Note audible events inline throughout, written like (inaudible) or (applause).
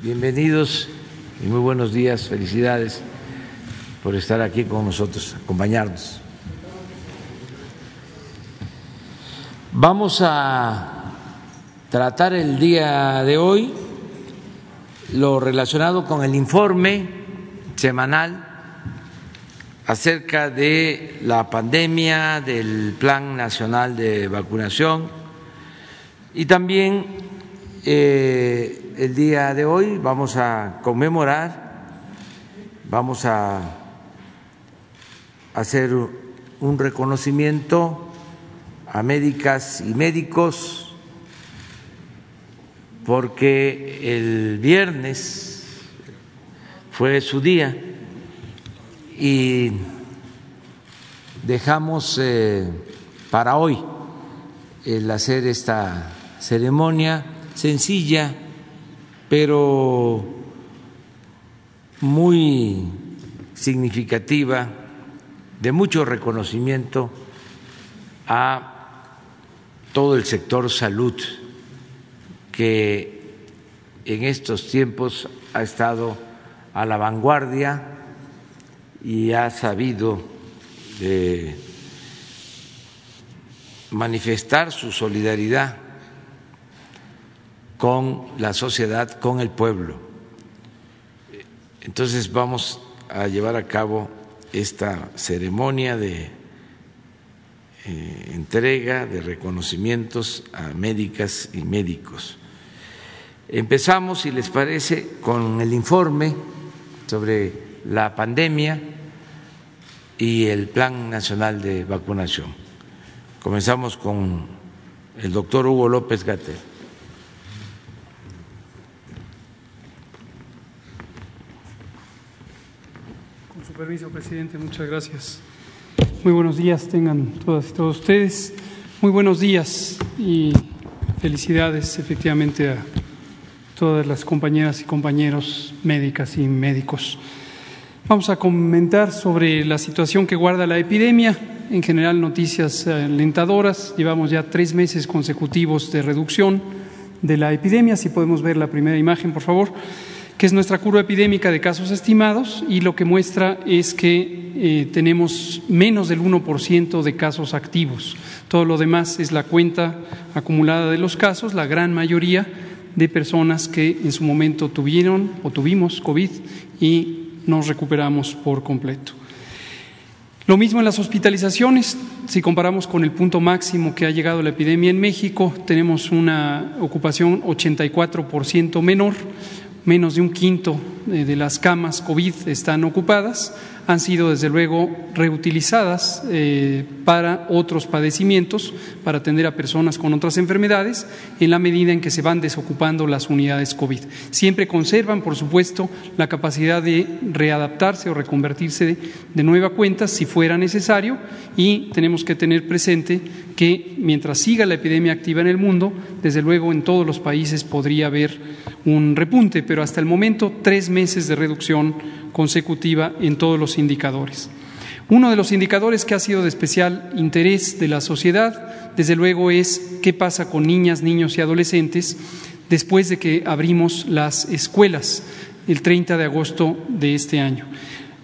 bienvenidos y muy buenos días, felicidades por estar aquí con nosotros, acompañarnos. Vamos a tratar el día de hoy lo relacionado con el informe semanal acerca de la pandemia, del Plan Nacional de Vacunación y también eh, el día de hoy vamos a conmemorar, vamos a hacer un reconocimiento a médicas y médicos porque el viernes fue su día y dejamos eh, para hoy el hacer esta ceremonia sencilla, pero muy significativa, de mucho reconocimiento a todo el sector salud que en estos tiempos ha estado a la vanguardia y ha sabido eh, manifestar su solidaridad con la sociedad, con el pueblo. Entonces vamos a llevar a cabo esta ceremonia de eh, entrega de reconocimientos a médicas y médicos. Empezamos, si les parece, con el informe sobre la pandemia y el Plan Nacional de Vacunación. Comenzamos con el doctor Hugo López Gatel. Permiso, presidente, muchas gracias. Muy buenos días tengan todas y todos ustedes. Muy buenos días y felicidades efectivamente a todas las compañeras y compañeros médicas y médicos. Vamos a comentar sobre la situación que guarda la epidemia, en general noticias alentadoras. Llevamos ya tres meses consecutivos de reducción de la epidemia. Si podemos ver la primera imagen, por favor, que es nuestra curva epidémica de casos estimados y lo que muestra es que eh, tenemos menos del 1% de casos activos. Todo lo demás es la cuenta acumulada de los casos, la gran mayoría de personas que en su momento tuvieron o tuvimos COVID y nos recuperamos por completo. Lo mismo en las hospitalizaciones, si comparamos con el punto máximo que ha llegado la epidemia en México, tenemos una ocupación 84% menor, menos de un quinto de las camas COVID están ocupadas, han sido desde luego reutilizadas eh, para otros padecimientos, para atender a personas con otras enfermedades, en la medida en que se van desocupando las unidades COVID. Siempre conservan, por supuesto, la capacidad de readaptarse o reconvertirse de, de nueva cuenta si fuera necesario y tenemos que tener presente que mientras siga la epidemia activa en el mundo, desde luego en todos los países podría haber un repunte, pero hasta el momento tres meses de reducción consecutiva en todos los indicadores. Uno de los indicadores que ha sido de especial interés de la sociedad, desde luego, es qué pasa con niñas, niños y adolescentes después de que abrimos las escuelas el 30 de agosto de este año.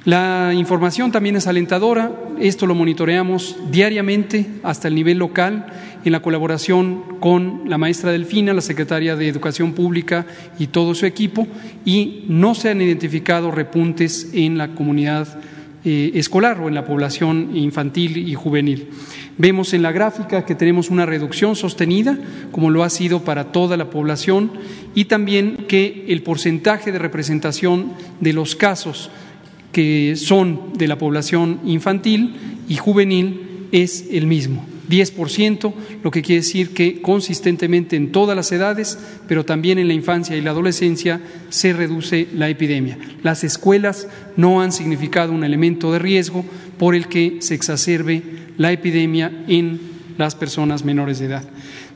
La información también es alentadora, esto lo monitoreamos diariamente hasta el nivel local en la colaboración con la maestra Delfina, la secretaria de Educación Pública y todo su equipo, y no se han identificado repuntes en la comunidad eh, escolar o en la población infantil y juvenil. Vemos en la gráfica que tenemos una reducción sostenida, como lo ha sido para toda la población, y también que el porcentaje de representación de los casos que son de la población infantil y juvenil es el mismo. 10%, lo que quiere decir que consistentemente en todas las edades, pero también en la infancia y la adolescencia, se reduce la epidemia. Las escuelas no han significado un elemento de riesgo por el que se exacerbe la epidemia en las personas menores de edad.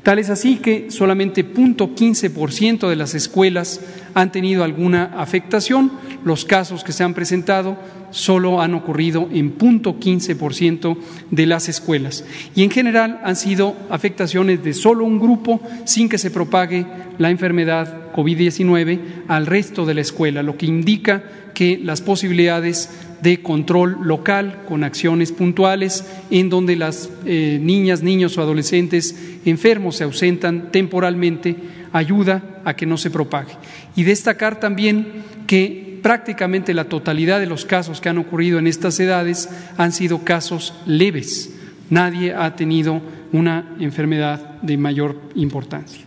Tal es así que solamente 0.15% de las escuelas han tenido alguna afectación. Los casos que se han presentado solo han ocurrido en 0.15% de las escuelas. Y en general han sido afectaciones de solo un grupo sin que se propague la enfermedad COVID-19 al resto de la escuela, lo que indica que las posibilidades de control local con acciones puntuales en donde las eh, niñas, niños o adolescentes enfermos se ausentan temporalmente ayuda a que no se propague. Y destacar también que prácticamente la totalidad de los casos que han ocurrido en estas edades han sido casos leves. Nadie ha tenido una enfermedad de mayor importancia.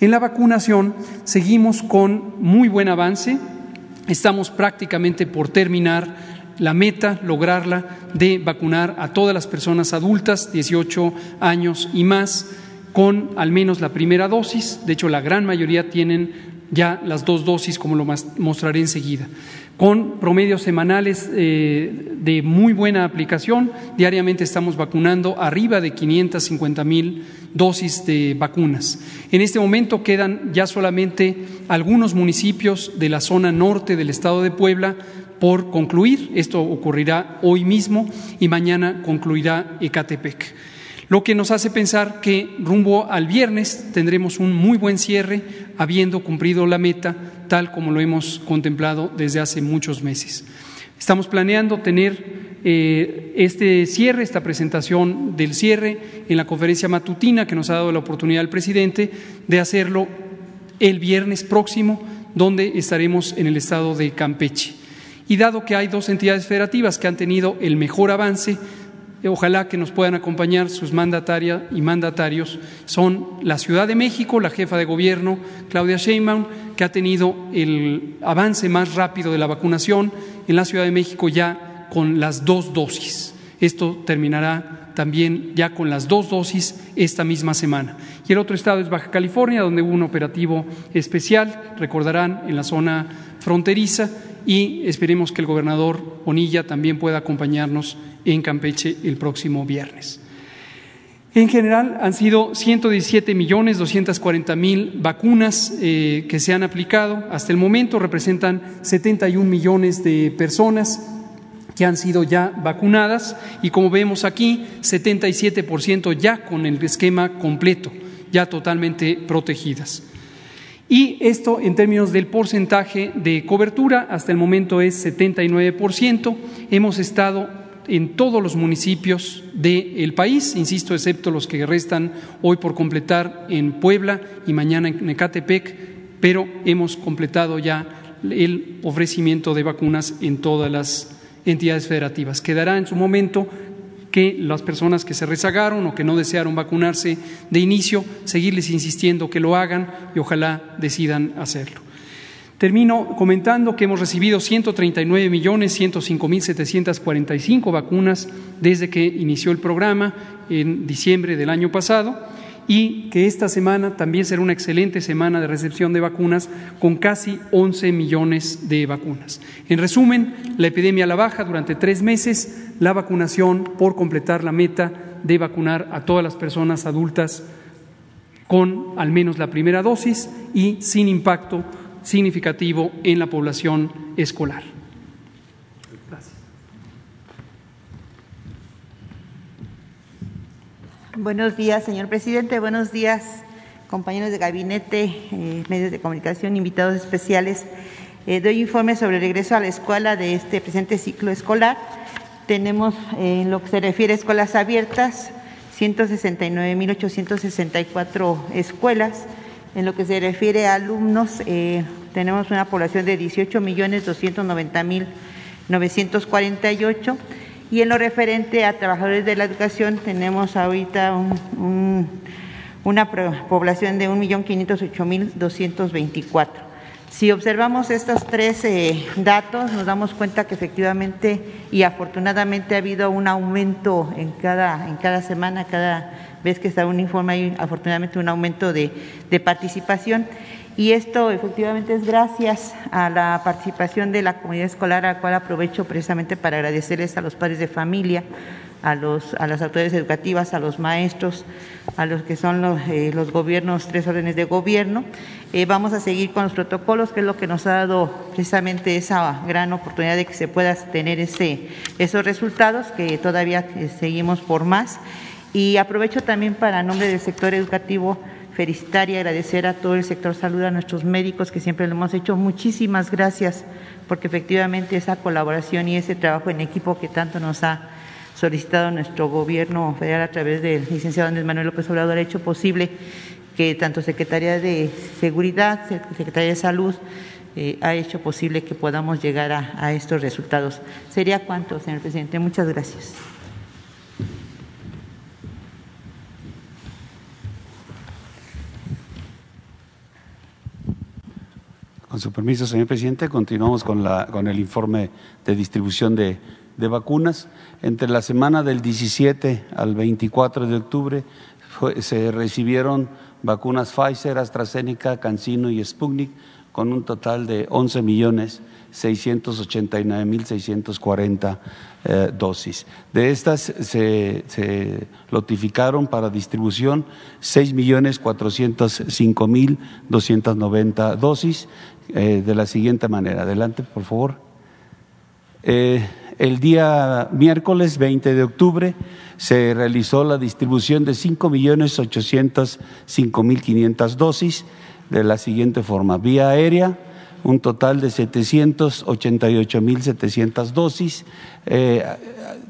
En la vacunación seguimos con muy buen avance. Estamos prácticamente por terminar la meta, lograrla, de vacunar a todas las personas adultas, 18 años y más, con al menos la primera dosis. De hecho, la gran mayoría tienen ya las dos dosis, como lo mostraré enseguida con promedios semanales eh, de muy buena aplicación. Diariamente estamos vacunando arriba de 550 mil dosis de vacunas. En este momento quedan ya solamente algunos municipios de la zona norte del estado de Puebla por concluir. Esto ocurrirá hoy mismo y mañana concluirá Ecatepec lo que nos hace pensar que rumbo al viernes tendremos un muy buen cierre, habiendo cumplido la meta tal como lo hemos contemplado desde hace muchos meses. Estamos planeando tener eh, este cierre, esta presentación del cierre en la conferencia matutina que nos ha dado la oportunidad el presidente de hacerlo el viernes próximo, donde estaremos en el estado de Campeche. Y dado que hay dos entidades federativas que han tenido el mejor avance, ojalá que nos puedan acompañar sus mandataria y mandatarios, son la Ciudad de México, la jefa de gobierno, Claudia Sheinbaum, que ha tenido el avance más rápido de la vacunación en la Ciudad de México ya con las dos dosis. Esto terminará también ya con las dos dosis esta misma semana. Y el otro estado es Baja California, donde hubo un operativo especial, recordarán, en la zona fronteriza, y esperemos que el gobernador Bonilla también pueda acompañarnos en Campeche el próximo viernes. En general han sido 117 millones 240 mil vacunas eh, que se han aplicado. Hasta el momento representan 71 millones de personas que han sido ya vacunadas y como vemos aquí, 77% ya con el esquema completo, ya totalmente protegidas. Y esto en términos del porcentaje de cobertura, hasta el momento es 79%. Hemos estado en todos los municipios del país, insisto, excepto los que restan hoy por completar en Puebla y mañana en Ecatepec, pero hemos completado ya el ofrecimiento de vacunas en todas las entidades federativas. Quedará en su momento que las personas que se rezagaron o que no desearon vacunarse de inicio, seguirles insistiendo que lo hagan y ojalá decidan hacerlo. Termino comentando que hemos recibido 139 millones 105 mil 745 vacunas desde que inició el programa en diciembre del año pasado y que esta semana también será una excelente semana de recepción de vacunas con casi 11 millones de vacunas. En resumen, la epidemia a la baja durante tres meses, la vacunación por completar la meta de vacunar a todas las personas adultas con al menos la primera dosis y sin impacto significativo en la población escolar. Buenos días, señor presidente. Buenos días, compañeros de gabinete, eh, medios de comunicación, invitados especiales. Eh, doy informe sobre el regreso a la escuela de este presente ciclo escolar. Tenemos, eh, en lo que se refiere a escuelas abiertas, 169.864 escuelas en lo que se refiere a alumnos, tenemos una población de 18 millones 290 mil 948 y en lo referente a trabajadores de la educación tenemos ahorita una población de 1.508.224. Si observamos estos tres eh, datos, nos damos cuenta que efectivamente y afortunadamente ha habido un aumento en cada, en cada semana, cada ves que está un informe, hay afortunadamente un aumento de, participación. Y esto efectivamente es gracias a la participación de la comunidad escolar, a la cual aprovecho precisamente para agradecerles a los padres de familia, a, los, a las autoridades educativas, a los maestros, a los que son los, eh, los gobiernos, tres órdenes de gobierno. Eh, vamos a seguir con los protocolos, que es lo que nos ha dado precisamente esa gran oportunidad de que se pueda tener ese, esos resultados, que todavía eh, seguimos por más. Y aprovecho también para, nombre del sector educativo, felicitar y agradecer a todo el sector salud, a nuestros médicos que siempre lo hemos hecho. Muchísimas gracias porque efectivamente esa colaboración y ese trabajo en equipo que tanto nos ha solicitado nuestro gobierno federal a través del licenciado Andrés Manuel López Obrador ha hecho posible que tanto Secretaría de Seguridad, Secretaría de Salud, eh, ha hecho posible que podamos llegar a, a estos resultados. ¿Sería cuánto, señor presidente? Muchas gracias. Con su permiso, señor presidente, continuamos con, la, con el informe de distribución de, de vacunas. Entre la semana del 17 al 24 de octubre se recibieron vacunas Pfizer, AstraZeneca, CanSino y Sputnik con un total de 11 millones 689 mil 640 eh, dosis. De estas se, notificaron para distribución 6 millones 405 mil 290 dosis eh, de la siguiente manera. Adelante, por favor. Eh, el día miércoles 20 de octubre se realizó la distribución de 5 millones 805 mil 500 dosis de la siguiente forma. Vía aérea, un total de 788 mil 700 dosis. Eh,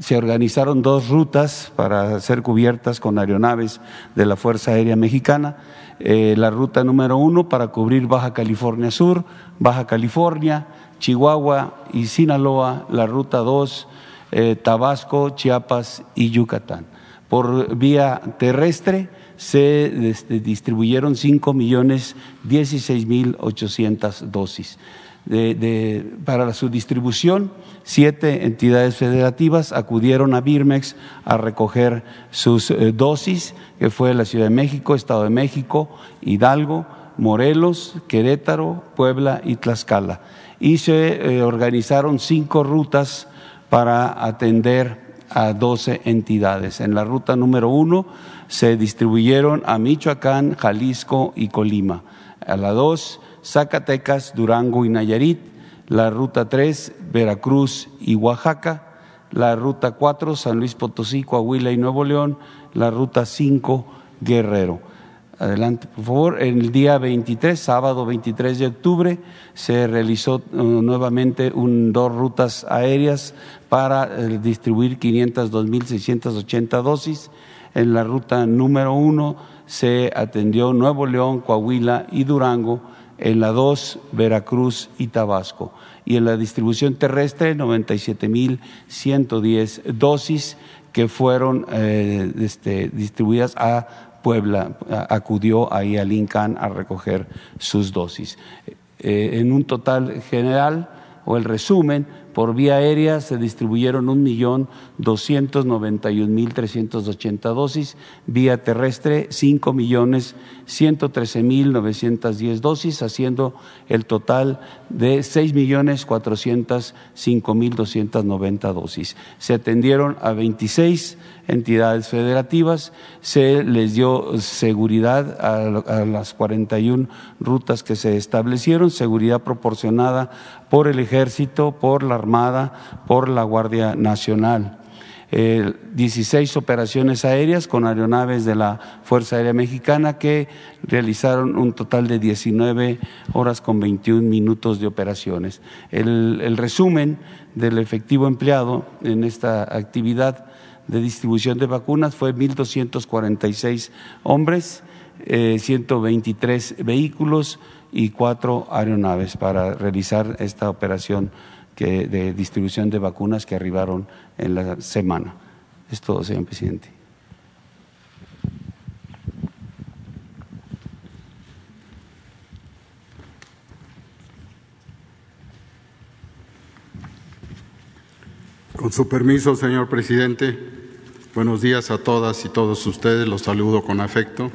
se organizaron dos rutas para ser cubiertas con aeronaves de la Fuerza Aérea Mexicana. Eh, la ruta número uno para cubrir Baja California Sur, Baja California, Chihuahua y Sinaloa. La ruta dos, eh, Tabasco, Chiapas y Yucatán. Por vía terrestre se distribuyeron 5 millones 16 mil 800 dosis. De, para su distribución, siete entidades federativas acudieron a Birmex a recoger sus eh, dosis, que fue la Ciudad de México, Estado de México, Hidalgo, Morelos, Querétaro, Puebla y Tlaxcala. Y se eh, organizaron cinco rutas para atender a 12 entidades. En la ruta número uno se distribuyeron a Michoacán, Jalisco y Colima. A la dos, Zacatecas, Durango y Nayarit, la ruta 3, Veracruz y Oaxaca, la ruta 4, San Luis Potosí, Coahuila y Nuevo León, la ruta 5, Guerrero. Adelante, por favor. El día 23, sábado 23 de octubre, se realizó uh, nuevamente un, dos rutas aéreas para uh, distribuir 502.680 dosis. En la ruta número 1 se atendió Nuevo León, Coahuila y Durango en la 2 Veracruz y Tabasco. Y en la distribución terrestre 97.110 dosis que fueron eh, este, distribuidas a Puebla. Acudió ahí a Lincoln a recoger sus dosis. Eh, en un total general, o el resumen, por vía aérea se distribuyeron 1.291.380 dosis, vía terrestre 5.113.910 dosis, haciendo el total de 6.405.290 dosis. Se atendieron a 26 entidades federativas, se les dio seguridad a, a, las 41 rutas que se establecieron, seguridad proporcionada por el ejército, por la Armada, por la Guardia Nacional. Eh, 16 operaciones aéreas con aeronaves de la Fuerza Aérea Mexicana que realizaron un total de 19 horas con 21 minutos de operaciones. El, resumen del efectivo empleado en esta actividad de distribución de vacunas fue 1.246 hombres, eh, 123 vehículos y cuatro aeronaves para realizar esta operación de distribución de vacunas que arribaron en la semana. Es todo, señor presidente. Con su permiso, señor presidente, buenos días a todas y todos ustedes, los saludo con afecto.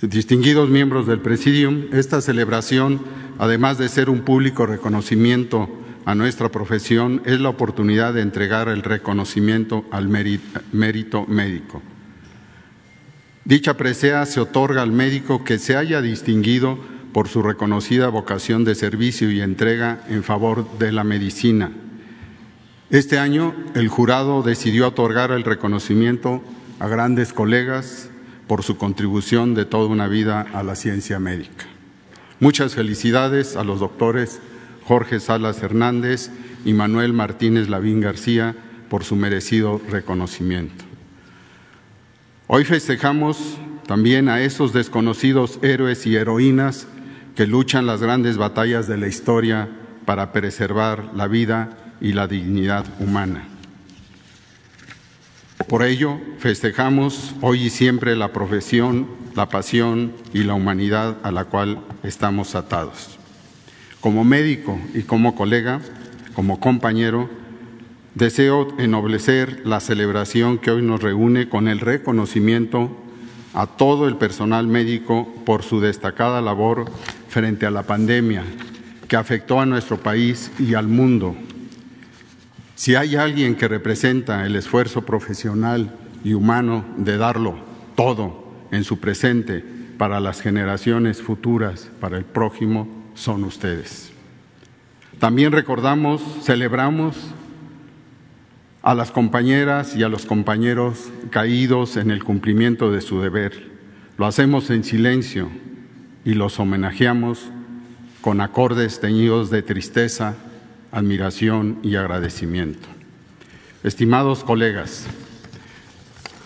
Distinguidos miembros del Presidium, esta celebración, además de ser un público reconocimiento a nuestra profesión, es la oportunidad de entregar el reconocimiento al mérito médico. Dicha presea se otorga al médico que se haya distinguido por su reconocida vocación de servicio y entrega en favor de la medicina. Este año el jurado decidió otorgar el reconocimiento a grandes colegas, por su contribución de toda una vida a la ciencia médica. Muchas felicidades a los doctores Jorge Salas Hernández y Manuel Martínez Lavín García por su merecido reconocimiento. Hoy festejamos también a esos desconocidos héroes y heroínas que luchan las grandes batallas de la historia para preservar la vida y la dignidad humana. Por ello, festejamos hoy y siempre la profesión, la pasión y la humanidad a la cual estamos atados. Como médico y como colega, como compañero, deseo ennoblecer la celebración que hoy nos reúne con el reconocimiento a todo el personal médico por su destacada labor frente a la pandemia que afectó a nuestro país y al mundo. Si hay alguien que representa el esfuerzo profesional y humano de darlo todo en su presente para las generaciones futuras, para el prójimo, son ustedes. También recordamos, celebramos a las compañeras y a los compañeros caídos en el cumplimiento de su deber. Lo hacemos en silencio y los homenajeamos con acordes teñidos de tristeza, admiración y agradecimiento. Estimados colegas,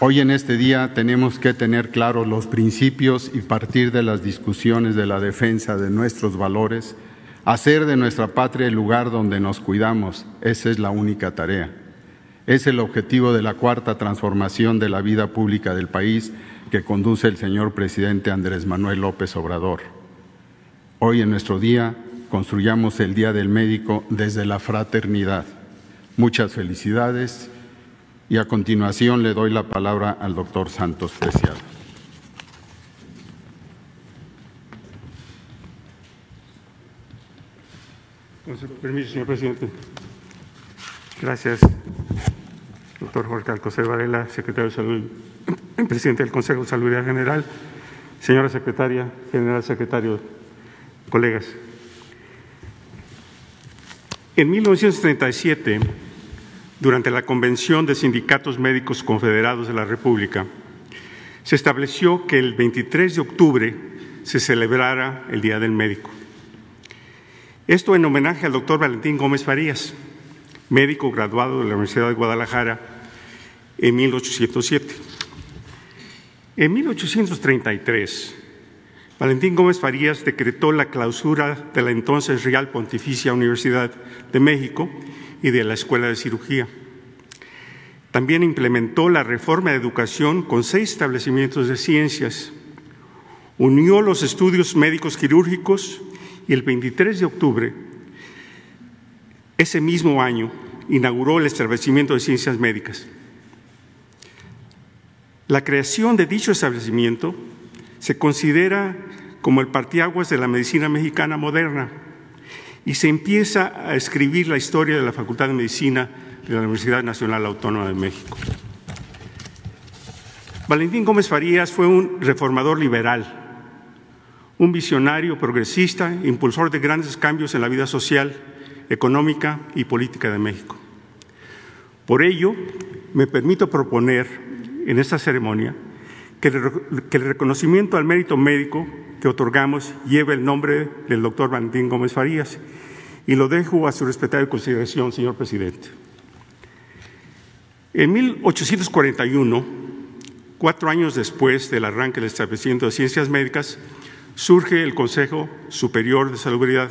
hoy en este día tenemos que tener claros los principios y partir de las discusiones de la defensa de nuestros valores, hacer de nuestra patria el lugar donde nos cuidamos. Esa es la única tarea. Es el objetivo de la cuarta transformación de la vida pública del país que conduce el señor presidente Andrés Manuel López Obrador. Hoy en nuestro día construyamos el Día del Médico desde la fraternidad. Muchas felicidades y a continuación le doy la palabra al doctor Santos Preciado. Con su permiso, señor presidente. Gracias, doctor Jorge Alcocer Varela, secretario de Salud, (clears throat) presidente del Consejo de Salud General, señora secretaria, general secretario, colegas. En 1937, durante la Convención de Sindicatos Médicos Confederados de la República, se estableció que el 23 de octubre se celebrara el Día del Médico. Esto en homenaje al doctor Valentín Gómez Farías, médico graduado de la Universidad de Guadalajara en 1807. En 1833, Valentín Gómez Farías decretó la clausura de la entonces Real Pontificia Universidad de México y de la Escuela de Cirugía. También implementó la reforma de educación con seis establecimientos de ciencias. Unió los estudios médicos quirúrgicos y el 23 de octubre, ese mismo año, inauguró el establecimiento de ciencias médicas. La creación de dicho establecimiento se considera como el partiaguas de la medicina mexicana moderna y se empieza a escribir la historia de la Facultad de Medicina de la Universidad Nacional Autónoma de México. Valentín Gómez Farías fue un reformador liberal, un visionario progresista, impulsor de grandes cambios en la vida social, económica y política de México. Por ello, me permito proponer en esta ceremonia que el reconocimiento al mérito médico que otorgamos lleve el nombre del doctor Valentín Gómez Farías y lo dejo a su respetable consideración, señor presidente. En 1841, cuatro años después del arranque del establecimiento de ciencias médicas, surge el Consejo Superior de Salubridad,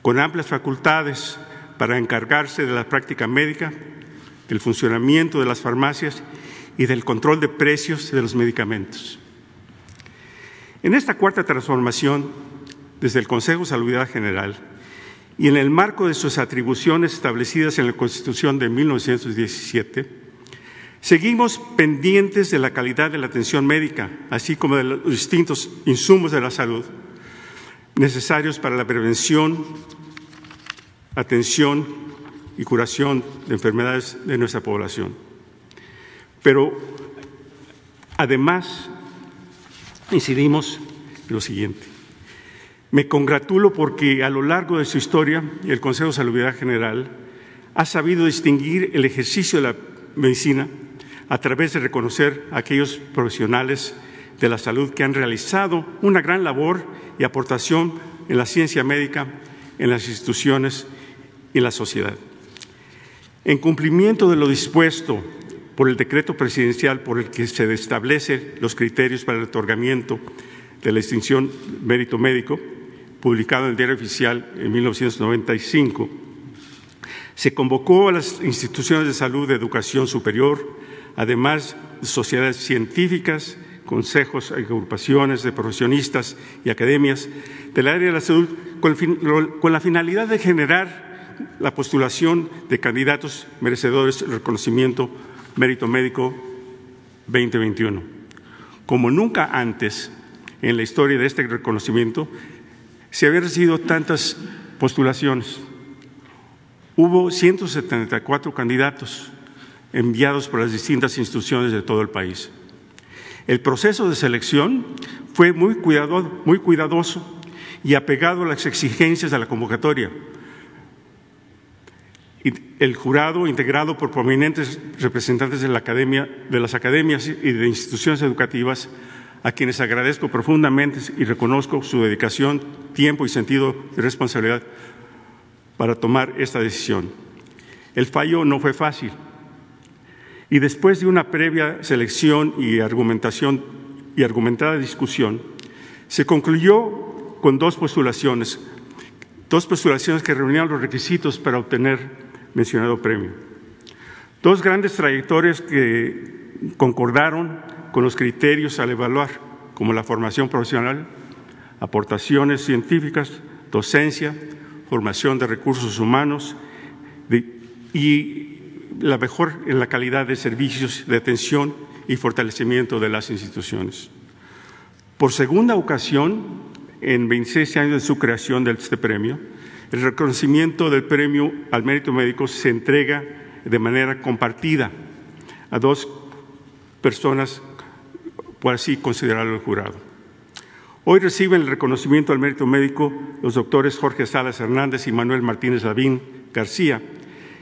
con amplias facultades para encargarse de la práctica médica, del funcionamiento de las farmacias y del control de precios de los medicamentos. En esta cuarta transformación, desde el Consejo de Salubridad General y en el marco de sus atribuciones establecidas en la Constitución de 1917, Seguimos pendientes de la calidad de la atención médica, así como de los distintos insumos de la salud necesarios para la prevención, atención y curación de enfermedades de nuestra población. Pero además incidimos en lo siguiente. Me congratulo porque a lo largo de su historia el Consejo de Salud General ha sabido distinguir el ejercicio de la medicina a través de reconocer a aquellos profesionales de la salud que han realizado una gran labor y aportación en la ciencia médica, en las instituciones y en la sociedad. En cumplimiento de lo dispuesto por el decreto presidencial por el que se establecen los criterios para el otorgamiento de la distinción mérito médico, publicado en el Diario Oficial en 1995, se convocó a las instituciones de salud de educación superior, además de sociedades científicas, consejos, agrupaciones de profesionistas y academias del área de la salud con, la finalidad de generar la postulación de candidatos merecedores del reconocimiento mérito médico 2021. Como nunca antes en la historia de este reconocimiento se habían recibido tantas postulaciones. Hubo 174 candidatos enviados por las distintas instituciones de todo el país. El proceso de selección fue muy, muy cuidadoso y apegado a las exigencias de la convocatoria. El jurado, integrado por prominentes representantes de, la academia, de las academias y de instituciones educativas, a quienes agradezco profundamente y reconozco su dedicación, tiempo y sentido de responsabilidad para tomar esta decisión. El fallo no fue fácil y después de una previa selección y argumentación y argumentada discusión, se concluyó con dos postulaciones, dos postulaciones que reunían los requisitos para obtener mencionado premio. Dos grandes trayectorias que concordaron con los criterios al evaluar, como la formación profesional, aportaciones científicas, docencia, formación de recursos humanos y la mejor en la calidad de servicios de atención y fortalecimiento de las instituciones. Por segunda ocasión, en 26 años de su creación de este premio, el reconocimiento del premio al mérito médico se entrega de manera compartida a dos personas, por así considerarlo el jurado. Hoy reciben el reconocimiento al mérito médico los doctores Jorge Salas Hernández y Manuel Martínez Lavín García,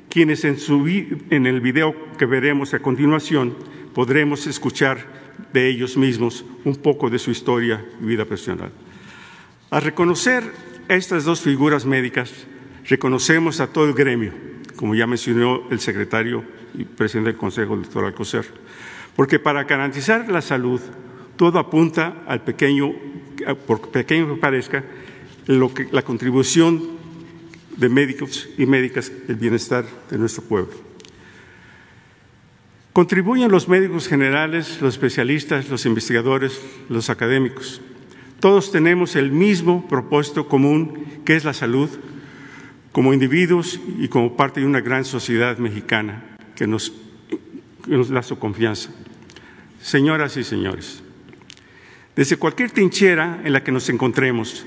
quienes en, el video que veremos a continuación podremos escuchar de ellos mismos un poco de su historia y vida personal. Al reconocer estas dos figuras médicas, reconocemos a todo el gremio, como ya mencionó el secretario y presidente del Consejo, el doctor Alcocer, porque para garantizar la salud, todo apunta al pequeño, por pequeño que parezca, la contribución de médicos y médicas el bienestar de nuestro pueblo. Contribuyen los médicos generales, los especialistas, los investigadores, los académicos. Todos tenemos el mismo propósito común, que es la salud, como individuos y como parte de una gran sociedad mexicana que nos, nos da su confianza. Señoras y señores, desde cualquier trinchera en la que nos encontremos,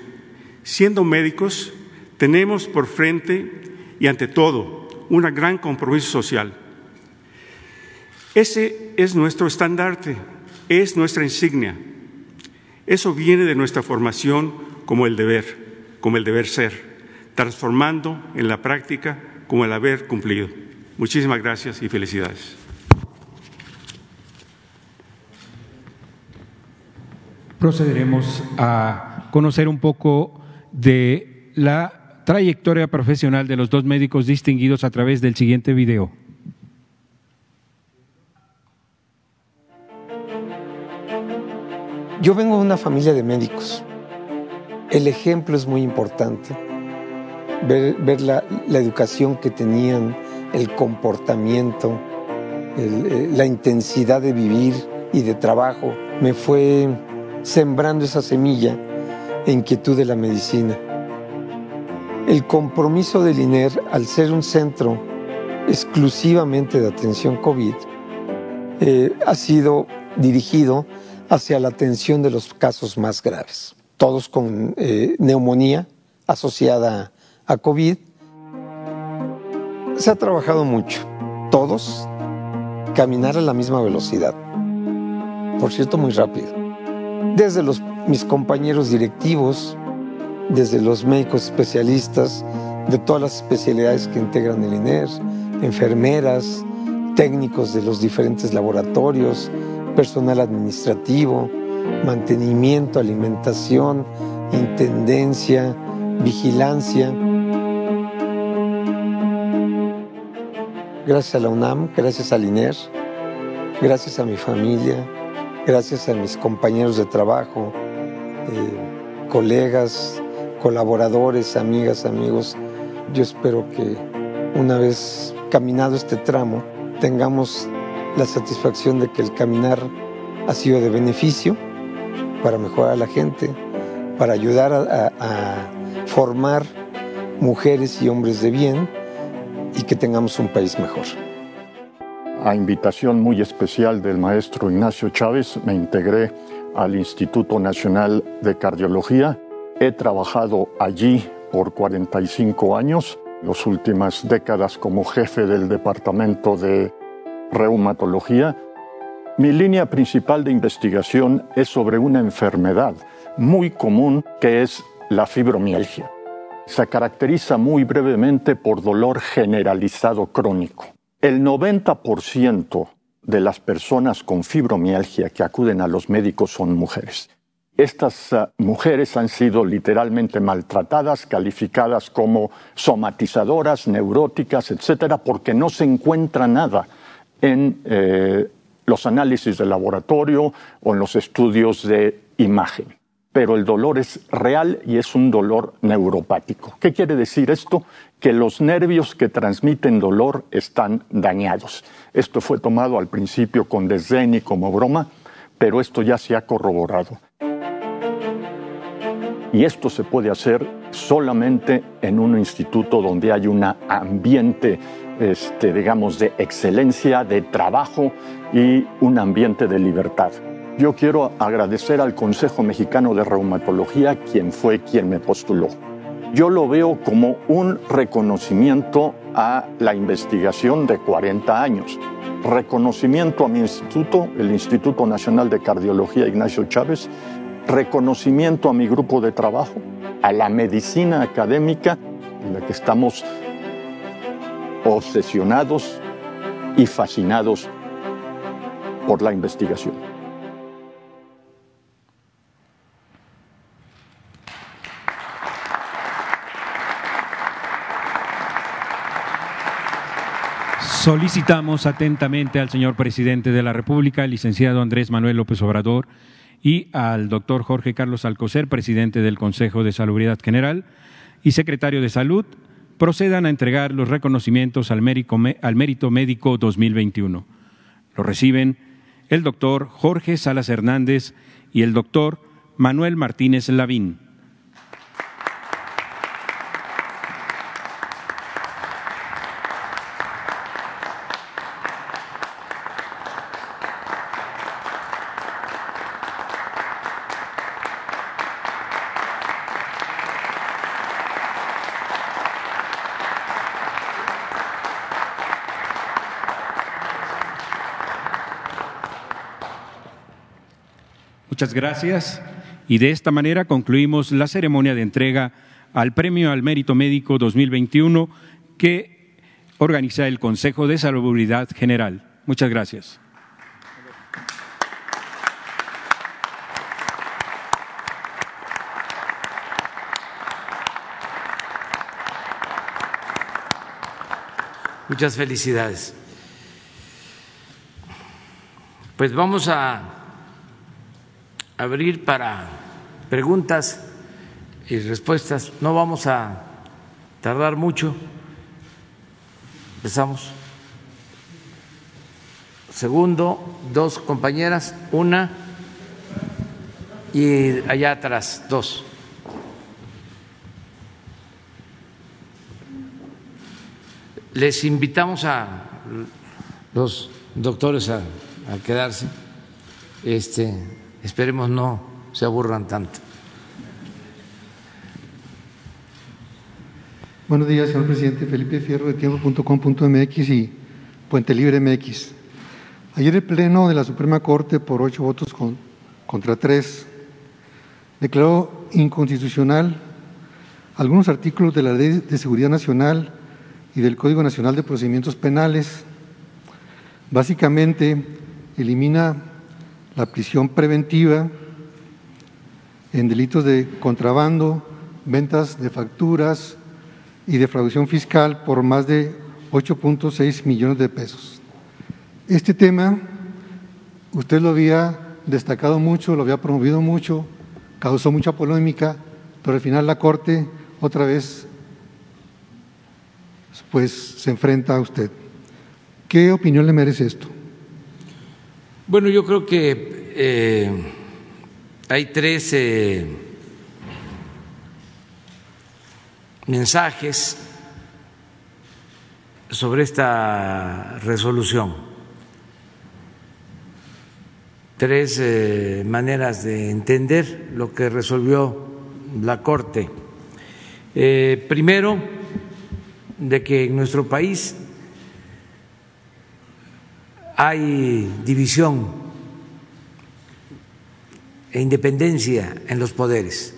siendo médicos, tenemos por frente y ante todo un gran compromiso social. Ese es nuestro estandarte, es nuestra insignia. Eso viene de nuestra formación como el deber, como el deber ser, transformando en la práctica como el haber cumplido. Muchísimas gracias y felicidades. Procederemos a conocer un poco de la trayectoria profesional de los dos médicos distinguidos a través del siguiente video. Yo vengo de una familia de médicos. El ejemplo es muy importante. Ver, la, educación que tenían, el comportamiento, eh, la intensidad de vivir y de trabajo, me fue sembrando esa semilla e inquietud de la medicina. El compromiso del INER, al ser un centro exclusivamente de atención COVID, eh, ha sido dirigido hacia la atención de los casos más graves, todos con eh, neumonía asociada a COVID. Se ha trabajado mucho, todos caminar a la misma velocidad, por cierto muy rápido, desde los, mis compañeros directivos, desde los médicos especialistas de todas las especialidades que integran el INER, enfermeras, técnicos de los diferentes laboratorios, personal administrativo, mantenimiento, alimentación, intendencia, vigilancia. Gracias a la UNAM, gracias al INER, gracias a mi familia, gracias a mis compañeros de trabajo, eh, colegas, colaboradores, amigas, amigos. Yo espero que una vez caminado este tramo tengamos la satisfacción de que el caminar ha sido de beneficio para mejorar a la gente, para ayudar a, a formar mujeres y hombres de bien y que tengamos un país mejor. A invitación muy especial del maestro Ignacio Chávez, me integré al Instituto Nacional de Cardiología. He trabajado allí por 45 años, las últimas décadas como jefe del Departamento de Reumatología. Mi línea principal de investigación es sobre una enfermedad muy común que es la fibromialgia. Se caracteriza muy brevemente por dolor generalizado crónico. El 90% de las personas con fibromialgia que acuden a los médicos son mujeres. Estas uh, mujeres han sido literalmente maltratadas, calificadas como somatizadoras, neuróticas, etcétera, porque no se encuentra nada en eh, los análisis de laboratorio o en los estudios de imagen pero el dolor es real y es un dolor neuropático. ¿Qué quiere decir esto? Que los nervios que transmiten dolor están dañados. Esto fue tomado al principio con desdén y como broma, pero esto ya se ha corroborado. Y esto se puede hacer solamente en un instituto donde hay un ambiente, este, digamos, de excelencia, de trabajo y un ambiente de libertad. Yo quiero agradecer al Consejo Mexicano de Reumatología, quien fue quien me postuló. Yo lo veo como un reconocimiento a la investigación de 40 años, reconocimiento a mi instituto, el Instituto Nacional de Cardiología Ignacio Chávez, reconocimiento a mi grupo de trabajo, a la medicina académica en la que estamos obsesionados y fascinados por la investigación. Solicitamos atentamente al señor presidente de la República, el licenciado Andrés Manuel López Obrador, y al doctor Jorge Carlos Alcocer, presidente del Consejo de Salubridad General y secretario de Salud, procedan a entregar los reconocimientos al mérito, al mérito médico 2021. Lo reciben el doctor Jorge Salas Hernández y el doctor Manuel Martínez Lavín. Muchas gracias. Y de esta manera concluimos la ceremonia de entrega al Premio al Mérito Médico 2021 que organiza el Consejo de Salubridad General. Muchas gracias. Muchas felicidades. Pues vamos a abrir para preguntas y respuestas. No vamos a tardar mucho. Empezamos. Segundo, dos compañeras, una y allá atrás, dos. Les invitamos a los doctores a, a quedarse. Este, Esperemos no se aburran tanto. Buenos días, señor presidente. Felipe Fierro de tiempo.com.mx y Puente Libre MX. Ayer el Pleno de la Suprema Corte, por ocho votos contra tres, declaró inconstitucional algunos artículos de la Ley de Seguridad Nacional y del Código Nacional de Procedimientos Penales Básicamente, elimina la prisión preventiva en delitos de contrabando, ventas de facturas y defraudación fiscal por más de 8.6 millones de pesos. Este tema, usted lo había destacado mucho, lo había promovido mucho, causó mucha polémica, pero al final la Corte otra vez pues se enfrenta a usted. ¿Qué opinión le merece esto? Bueno, yo creo que eh, hay tres eh, mensajes sobre esta resolución, tres eh, maneras de entender lo que resolvió la Corte. primero, de que en nuestro país hay división e independencia en los poderes,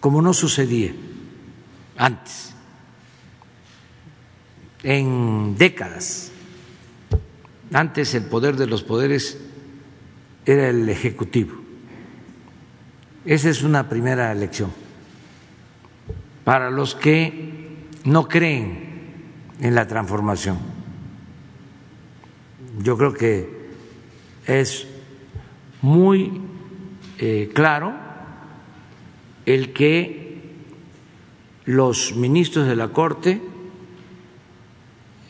como no sucedía antes, en décadas. Antes el poder de los poderes era el ejecutivo. Esa es una primera lección para los que no creen en la transformación. Yo creo que es muy eh, claro el que los ministros de la Corte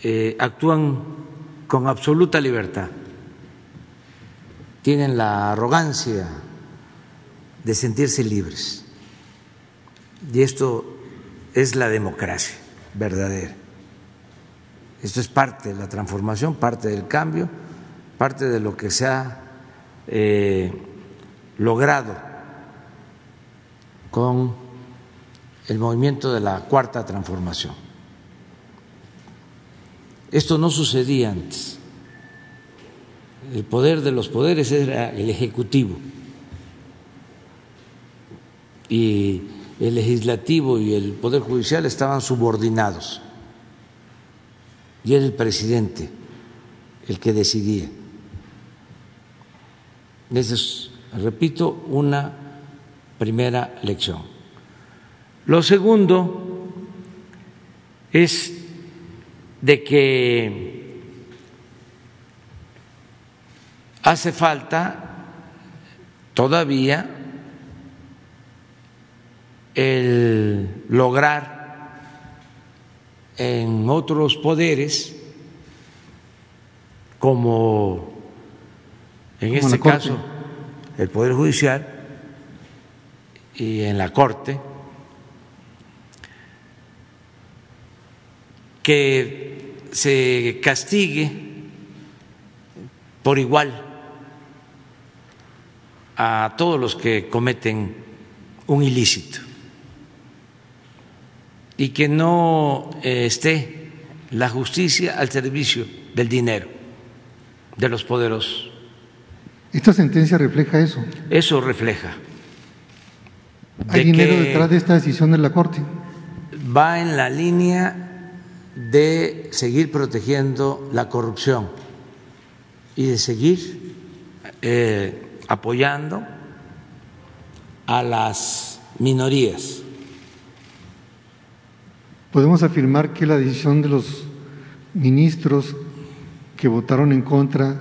eh, actúan con absoluta libertad, tienen la arrogancia de sentirse libres. Y esto es la democracia verdadera. Esto es parte de la transformación, parte del cambio, parte de lo que se ha eh, logrado con el movimiento de la cuarta transformación. Esto no sucedía antes. El poder de los poderes era el ejecutivo y el legislativo y el poder judicial estaban subordinados y era el presidente el que decidía. Esa es, repito, una primera lección. Lo segundo es de que hace falta todavía el lograr en otros poderes, como en este caso el Poder Judicial y en la Corte, que se castigue por igual a todos los que cometen un ilícito y que no eh, esté la justicia al servicio del dinero de los poderosos. ¿Esta sentencia refleja eso? Eso refleja. ¿Hay dinero detrás de esta decisión de la Corte? Va en la línea de seguir protegiendo la corrupción y de seguir eh, apoyando a las minorías podemos afirmar que la decisión de los ministros que votaron en contra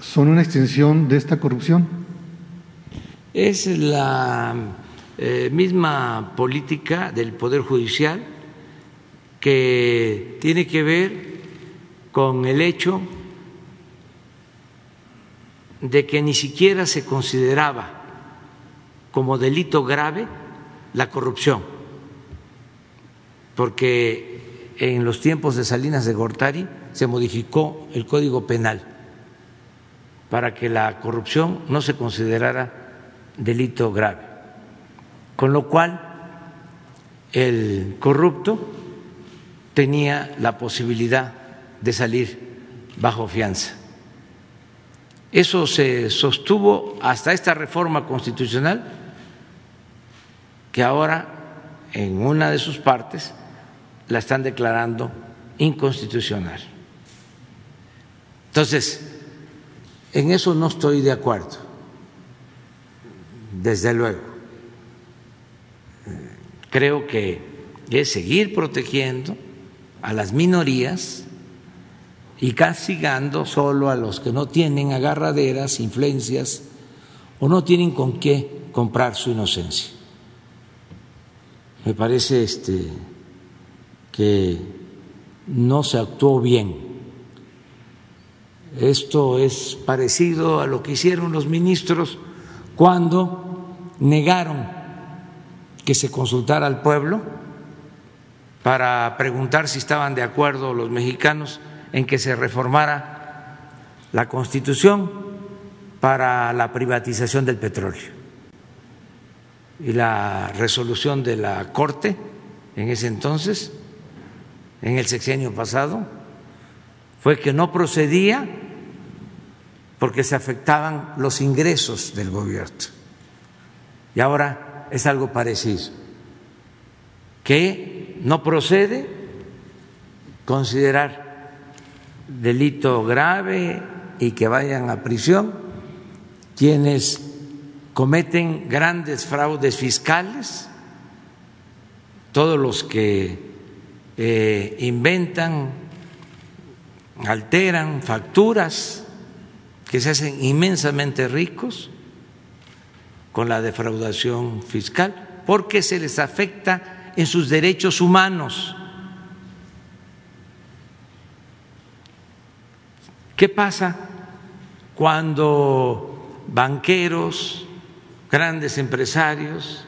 son una extensión de esta corrupción? Es la eh, misma política del Poder Judicial que tiene que ver con el hecho de que ni siquiera se consideraba como delito grave la corrupción porque en los tiempos de Salinas de Gortari se modificó el Código Penal para que la corrupción no se considerara delito grave, con lo cual el corrupto tenía la posibilidad de salir bajo fianza. Eso se sostuvo hasta esta reforma constitucional que ahora en una de sus partes la están declarando inconstitucional. Entonces, en eso no estoy de acuerdo, desde luego. Creo que es seguir protegiendo a las minorías y castigando solo a los que no tienen agarraderas, influencias o no tienen con qué comprar su inocencia. Me parece este que no se actuó bien. Esto es parecido a lo que hicieron los ministros cuando negaron que se consultara al pueblo para preguntar si estaban de acuerdo los mexicanos en que se reformara la Constitución para la privatización del petróleo. Y la resolución de la Corte en ese entonces, en el sexenio pasado, fue que no procedía porque se afectaban los ingresos del gobierno. Y ahora es algo parecido, que no procede considerar delito grave y que vayan a prisión quienes cometen grandes fraudes fiscales, todos los que eh, inventan, alteran facturas, que se hacen inmensamente ricos con la defraudación fiscal, porque se les afecta en sus derechos humanos. ¿Qué pasa cuando banqueros, grandes empresarios,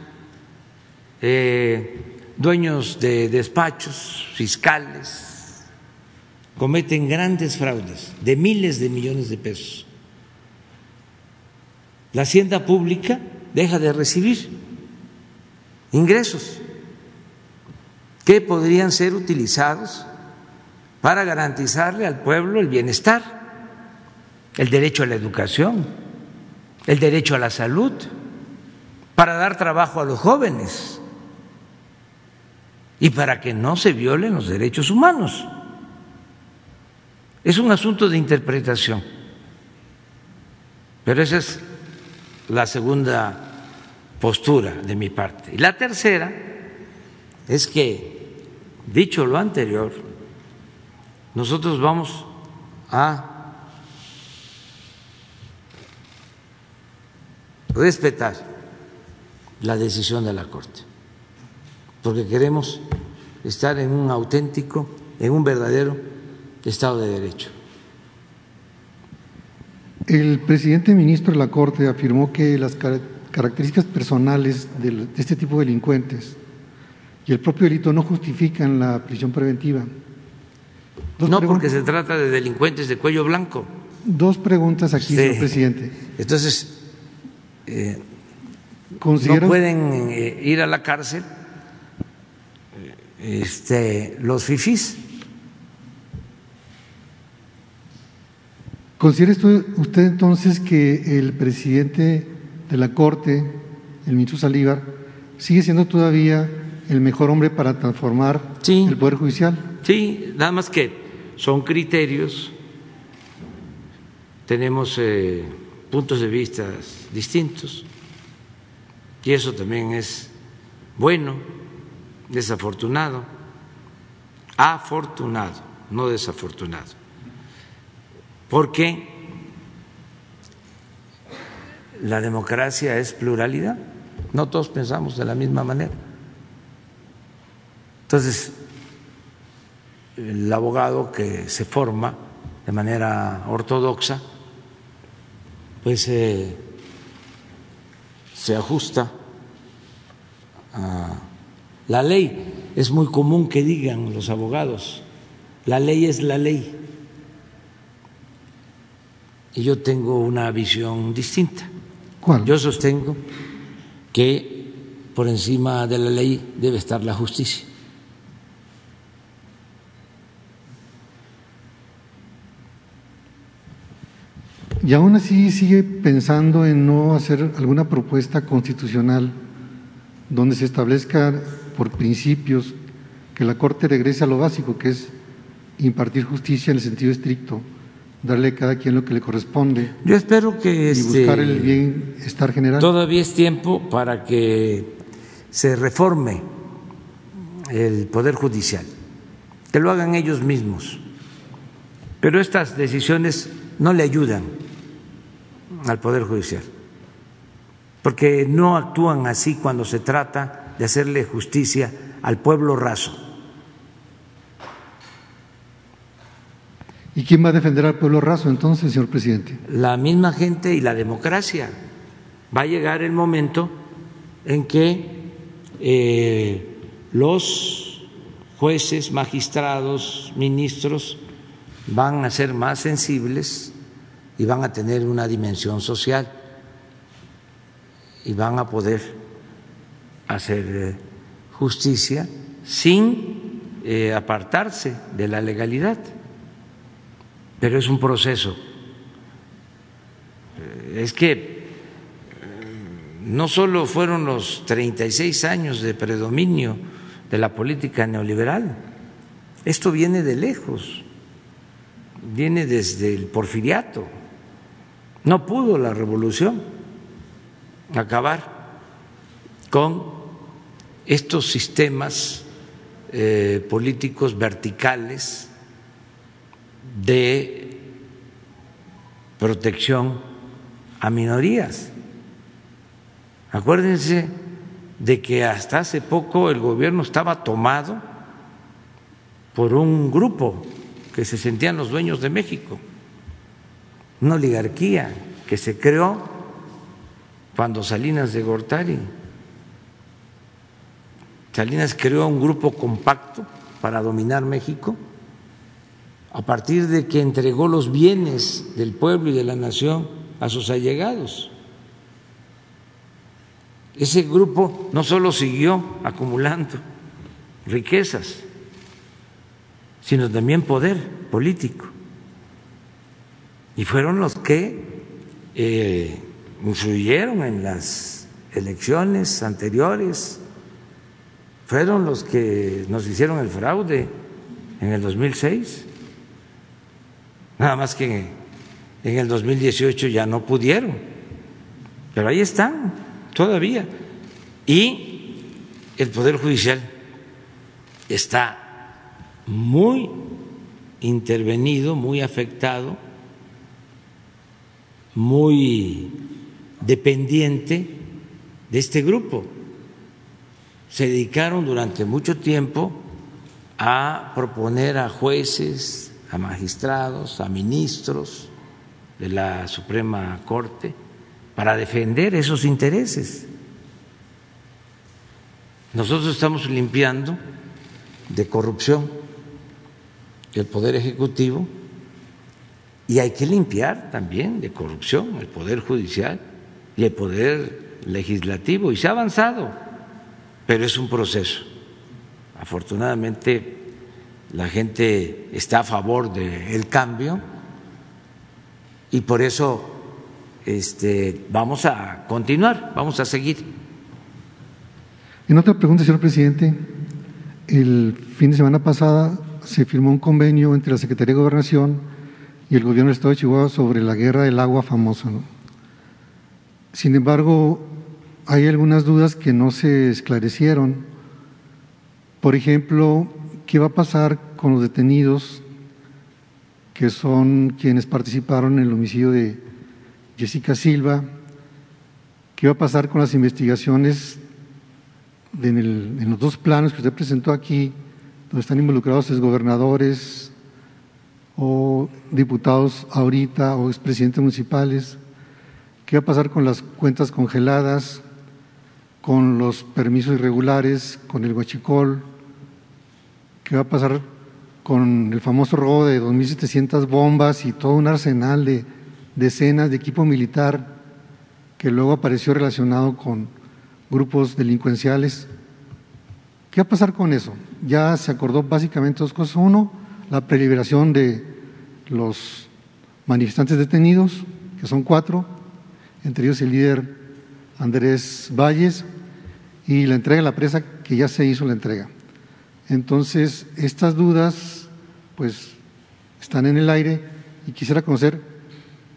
eh, dueños de despachos fiscales cometen grandes fraudes de miles de millones de pesos? La hacienda pública deja de recibir ingresos que podrían ser utilizados para garantizarle al pueblo el bienestar el derecho a la educación, el derecho a la salud, para dar trabajo a los jóvenes y para que no se violen los derechos humanos. Es un asunto de interpretación, pero esa es la segunda postura de mi parte. Y la tercera es que, dicho lo anterior, nosotros vamos a respetar la decisión de la Corte, porque queremos estar en un auténtico, en un verdadero Estado de Derecho. El presidente ministro de la Corte afirmó que las características personales de este tipo de delincuentes y el propio delito no justifican la prisión preventiva. no, porque se trata de delincuentes de cuello blanco. Dos preguntas aquí, señor presidente. Entonces, eh, no pueden eh, ir a la cárcel este, los fifís. ¿Considera usted entonces que el presidente de la Corte, el ministro Salívar, sigue siendo todavía el mejor hombre para transformar el Poder Judicial? Sí, nada más que son criterios, tenemos eh, puntos de vista distintos y eso también es bueno, desafortunado, afortunado, no desafortunado, porque la democracia es pluralidad, no todos pensamos de la misma manera. Entonces, el abogado que se forma de manera ortodoxa, pues eh, se ajusta a la ley. Es muy común que digan los abogados, la ley es la ley. Y yo tengo una visión distinta. ¿Cuál? Yo sostengo que por encima de la ley debe estar la justicia. Y aún así sigue pensando en no hacer alguna propuesta constitucional donde se establezca por principios que la Corte regrese a lo básico, que es impartir justicia en el sentido estricto, darle a cada quien lo que le corresponde. Yo espero que y este, buscar el bienestar general. todavía es tiempo para que se reforme el Poder Judicial, que lo hagan ellos mismos. Pero estas decisiones no le ayudan al Poder Judicial, porque no actúan así cuando se trata de hacerle justicia al pueblo raso. ¿Y quién va a defender al pueblo raso entonces, señor presidente? La misma gente y la democracia. Va a llegar el momento en que eh, los jueces, magistrados, ministros van a ser más sensibles y van a tener una dimensión social y van a poder hacer eh, justicia sin eh, apartarse de la legalidad. Pero es un proceso. Eh, Es que no solo fueron los 36 años de predominio de la política neoliberal, esto viene de lejos, viene desde el porfiriato. No pudo la revolución acabar con estos sistemas eh, políticos verticales de protección a minorías. Acuérdense de que hasta hace poco el gobierno estaba tomado por un grupo que se sentían los dueños de México, una oligarquía que se creó cuando Salinas de Gortari. Salinas creó un grupo compacto para dominar México a partir de que entregó los bienes del pueblo y de la nación a sus allegados. Ese grupo no solo siguió acumulando riquezas, sino también poder político. Y fueron los que eh, influyeron en las elecciones anteriores, fueron los que nos hicieron el fraude en el 2006. Nada más que en el 2018 ya no pudieron, pero ahí están todavía. Y el Poder Judicial está muy intervenido, muy afectado, muy dependiente de este grupo. Se dedicaron durante mucho tiempo a proponer a jueces, a magistrados, a ministros de la Suprema Corte para defender esos intereses. Nosotros estamos limpiando de corrupción el Poder Ejecutivo y hay que limpiar también de corrupción el Poder Judicial y el Poder Legislativo. Y se ha avanzado, pero es un proceso. Afortunadamente la gente está a favor del cambio y por eso este, vamos a continuar, vamos a seguir. En otra pregunta, señor presidente, el fin de semana pasada se firmó un convenio entre la Secretaría de Gobernación y el Gobierno del Estado de Chihuahua sobre la guerra del agua famosa. Sin embargo, hay algunas dudas que no se esclarecieron. Por ejemplo, ¿qué va a pasar con los detenidos que son quienes participaron en el homicidio de Jessica Silva? ¿Qué va a pasar con las investigaciones en, los dos planos que usted presentó aquí, donde están involucrados exgobernadores o diputados ahorita o expresidentes municipales? ¿Qué va a pasar con las cuentas congeladas, con los permisos irregulares, con el huachicol? ¿Qué va a pasar con el famoso robo de 2.700 bombas y todo un arsenal de decenas de equipo militar que luego apareció relacionado con grupos delincuenciales? ¿Qué va a pasar con eso? Ya se acordó básicamente dos cosas. Uno, la preliberación de los manifestantes detenidos, que son cuatro, entre ellos el líder Andrés Valles, y la entrega de la presa, que ya se hizo la entrega. Entonces, estas dudas, pues, están en el aire y quisiera conocer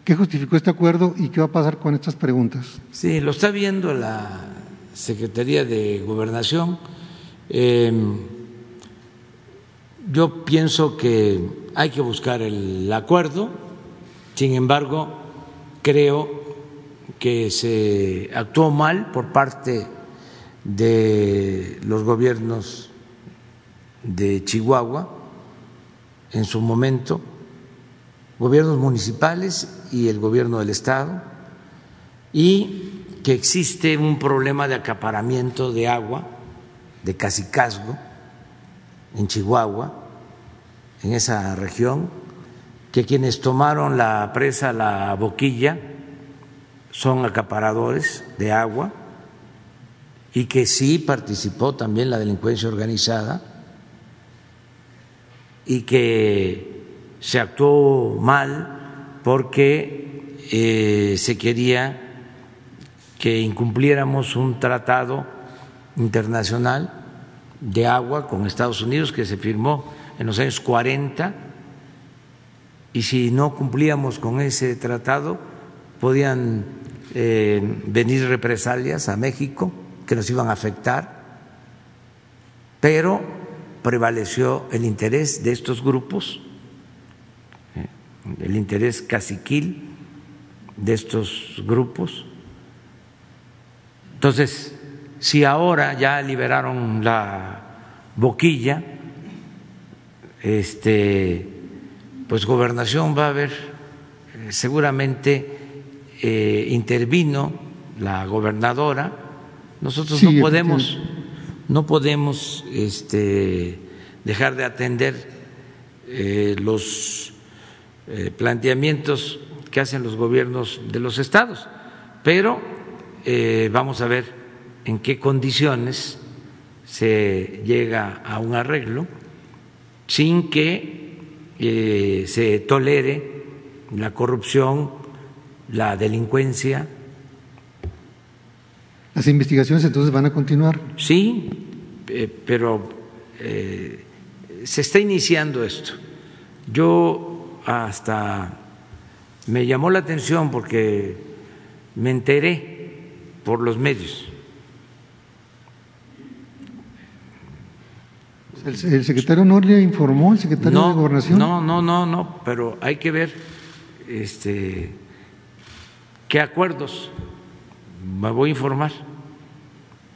qué justificó este acuerdo y qué va a pasar con estas preguntas. Sí, lo está viendo la Secretaría de Gobernación. Em, yo pienso que hay que buscar el acuerdo, sin embargo, creo que se actuó mal por parte de los gobiernos de Chihuahua en su momento, gobiernos municipales y el gobierno del Estado, y que existe un problema de acaparamiento de agua, de casicazgo, en Chihuahua, en esa región, que quienes tomaron la presa La Boquilla son acaparadores de agua y que sí participó también la delincuencia organizada y que se actuó mal porque eh, se quería que incumpliéramos un tratado internacional de agua con Estados Unidos que se firmó en los años 40 y si no cumplíamos con ese tratado podían eh, venir represalias a México que nos iban a afectar, pero prevaleció el interés de estos grupos, eh, el interés caciquil de estos grupos. Entonces, si ahora ya liberaron la boquilla, este, pues gobernación va a haber, eh, seguramente eh, intervino la gobernadora, nosotros no podemos, no podemos este, dejar de atender eh, los planteamientos que hacen los gobiernos de los estados, pero vamos a ver en qué condiciones se llega a un arreglo sin que eh, se tolere la corrupción, la delincuencia. ¿Las investigaciones entonces van a continuar? Sí, eh, pero eh, se está iniciando esto. Yo hasta me llamó la atención porque me enteré por los medios ¿El, secretario no le informó, el secretario de Gobernación? No, no, no, no, pero hay que ver este, qué acuerdos. Me voy a informar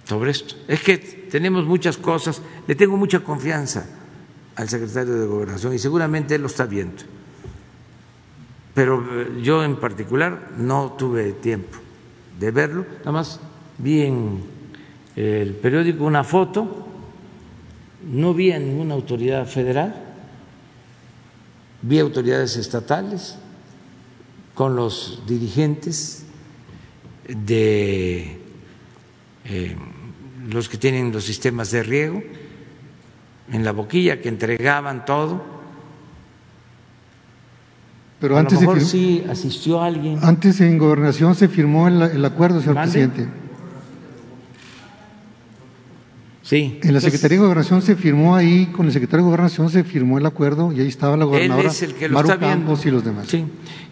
sobre esto. Es que tenemos muchas cosas, le tengo mucha confianza al secretario de Gobernación y seguramente él lo está viendo. Pero eh, yo en particular no tuve tiempo de verlo, nada más vi en el periódico una foto. No vi a ninguna autoridad federal, vi autoridades estatales con los dirigentes de eh, los que tienen los sistemas de riego en la boquilla que entregaban todo. Pero antes a lo mejor sí asistió alguien. Antes en gobernación se firmó el, acuerdo, señor presidente. Sí. En la Secretaría de Gobernación se firmó ahí, con el secretario de Gobernación se firmó el acuerdo y ahí estaba la gobernadora. Él es el que lo está viendo. y los demás. Sí,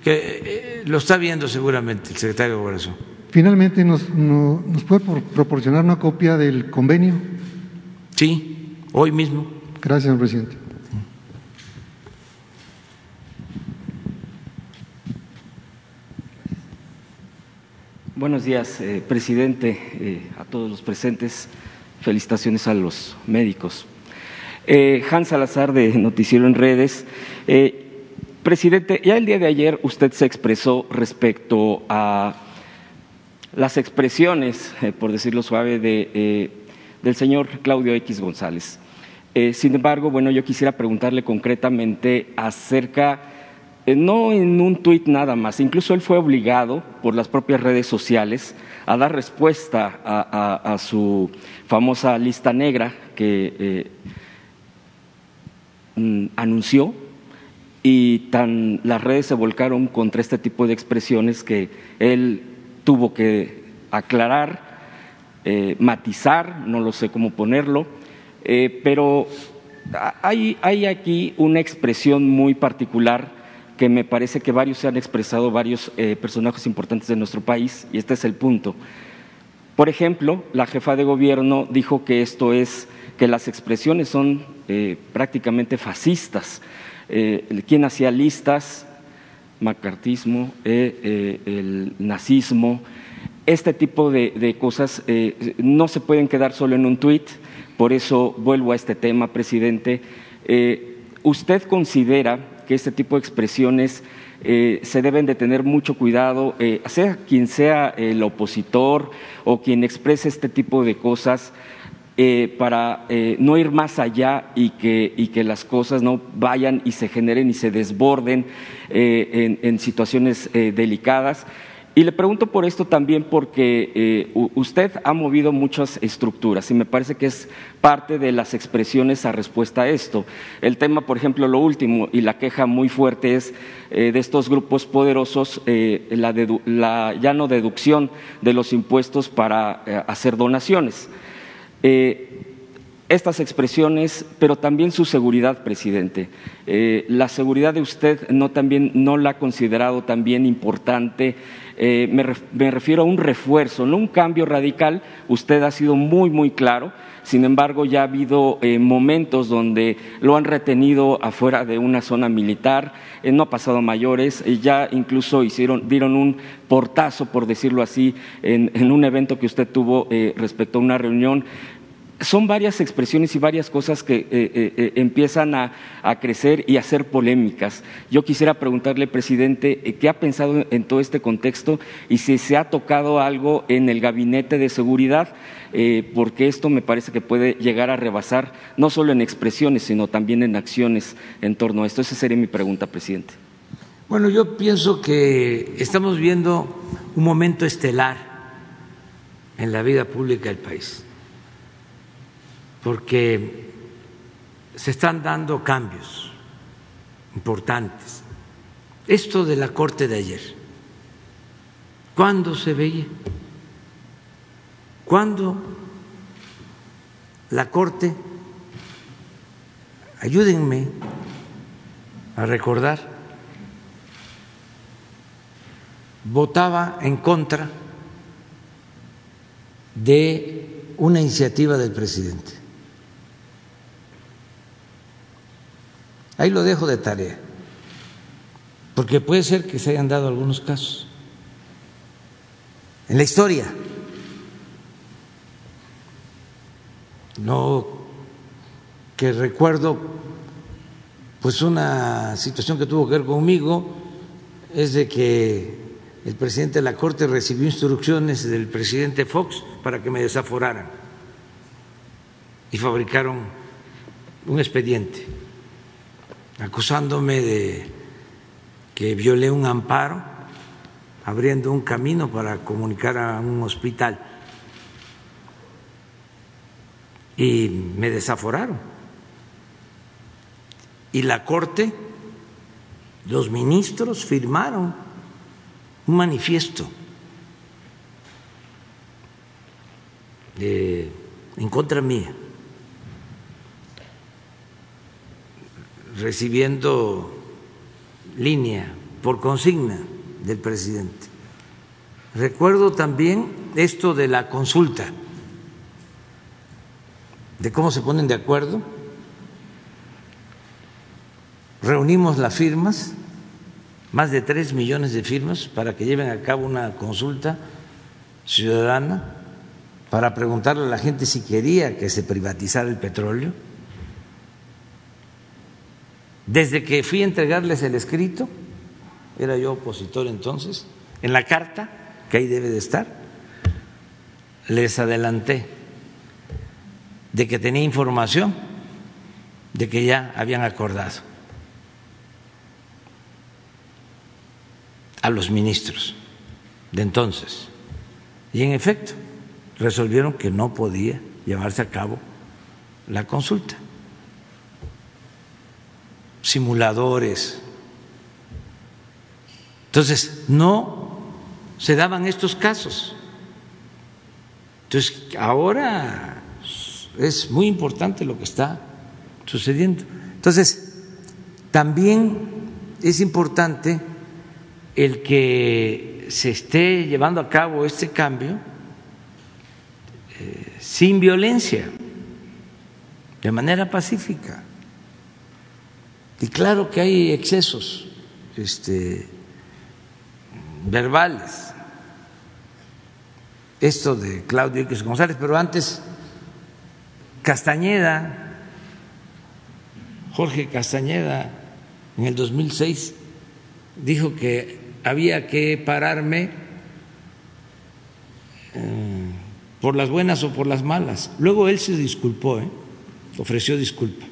que eh, lo está viendo seguramente el secretario de Gobernación. Finalmente, ¿nos, ¿nos puede proporcionar una copia del convenio? Sí, hoy mismo. Gracias, señor presidente. Buenos días, eh, presidente, eh, a todos los presentes. Felicitaciones a los médicos. Eh, Hans Salazar de Noticiero en Redes. Eh, presidente, ya el día de ayer usted se expresó respecto a las expresiones, eh, por decirlo suave, de, del señor Claudio X González. sin embargo, bueno, yo quisiera preguntarle concretamente acerca, no en un tuit nada más, incluso él fue obligado por las propias redes sociales a dar respuesta a, su famosa lista negra que eh, mm, anunció y tan las redes se volcaron contra este tipo de expresiones que él tuvo que aclarar, eh, matizar, no lo sé cómo ponerlo, eh, pero hay, aquí una expresión muy particular que me parece que varios se han expresado, varios eh, personajes importantes de nuestro país, y este es el punto. Por ejemplo, la jefa de gobierno dijo que esto es, que las expresiones son prácticamente fascistas. Eh, ¿Quién hacía listas? Macartismo, el nazismo. Este tipo de, cosas no se pueden quedar solo en un tuit, por eso vuelvo a este tema, presidente. ¿Usted considera que este tipo de expresiones eh, se deben de tener mucho cuidado, eh, sea quien sea el opositor o quien exprese este tipo de cosas, eh, para no ir más allá y que, y que, las cosas no vayan y se generen y se desborden en, situaciones delicadas. Y le pregunto por esto también porque eh, usted ha movido muchas estructuras y me parece que es parte de las expresiones a respuesta a esto. El tema, por ejemplo, lo último y la queja muy fuerte es eh, de estos grupos poderosos, eh, la, ya no deducción de los impuestos para hacer donaciones estas expresiones, pero también su seguridad, presidente. la seguridad de usted no, también, no la ha considerado también importante eh, me, refiero a un refuerzo, no un cambio radical. Usted ha sido muy, muy claro. Sin embargo, ya ha habido eh, momentos donde lo han retenido afuera de una zona militar, eh, no ha pasado mayores, ya incluso hicieron, dieron un portazo, por decirlo así, en un evento que usted tuvo respecto a una reunión son varias expresiones y varias cosas que eh, eh, eh, empiezan a, crecer y a ser polémicas. Yo quisiera preguntarle, presidente, ¿qué ha pensado en todo este contexto y si se ha tocado algo en el gabinete de seguridad? porque esto me parece que puede llegar a rebasar no solo en expresiones, sino también en acciones en torno a esto. Esa sería mi pregunta, presidente. Bueno, yo pienso que estamos viendo un momento estelar en la vida pública del país porque se están dando cambios importantes. Esto de la corte de ayer, ¿cuándo se veía? ¿Cuándo la corte, ayúdenme a recordar, votaba en contra de una iniciativa del presidente? Ahí lo dejo de tarea, porque puede ser que se hayan dado algunos casos. En la historia. No que recuerdo, pues una situación que tuvo que ver conmigo es de que el presidente de la Corte recibió instrucciones del presidente Fox para que me desaforaran y fabricaron un expediente acusándome de que violé un amparo, abriendo un camino para comunicar a un hospital. Y me desaforaron. Y la Corte, los ministros firmaron un manifiesto en contra mía. Recibiendo línea por consigna del presidente. Recuerdo también esto de la consulta, de cómo se ponen de acuerdo. Reunimos las firmas, más de tres millones de firmas, para que lleven a cabo una consulta ciudadana para preguntarle a la gente si quería que se privatizara el petróleo desde que fui a entregarles el escrito, era yo opositor entonces, en la carta, que ahí debe de estar, les adelanté de que tenía información de que ya habían acordado a los ministros de entonces. Y en efecto, resolvieron que no podía llevarse a cabo la consulta simuladores. Entonces, no se daban estos casos. Entonces, ahora es muy importante lo que está sucediendo. Entonces, también es importante el que se esté llevando a cabo este cambio eh, sin violencia, de manera pacífica. Y claro que hay excesos este, verbales, esto de Claudio X González, pero antes Castañeda, Jorge Castañeda, en el 2006, dijo que había que pararme eh, por las buenas o por las malas. Luego él se disculpó, ¿eh? ofreció disculpa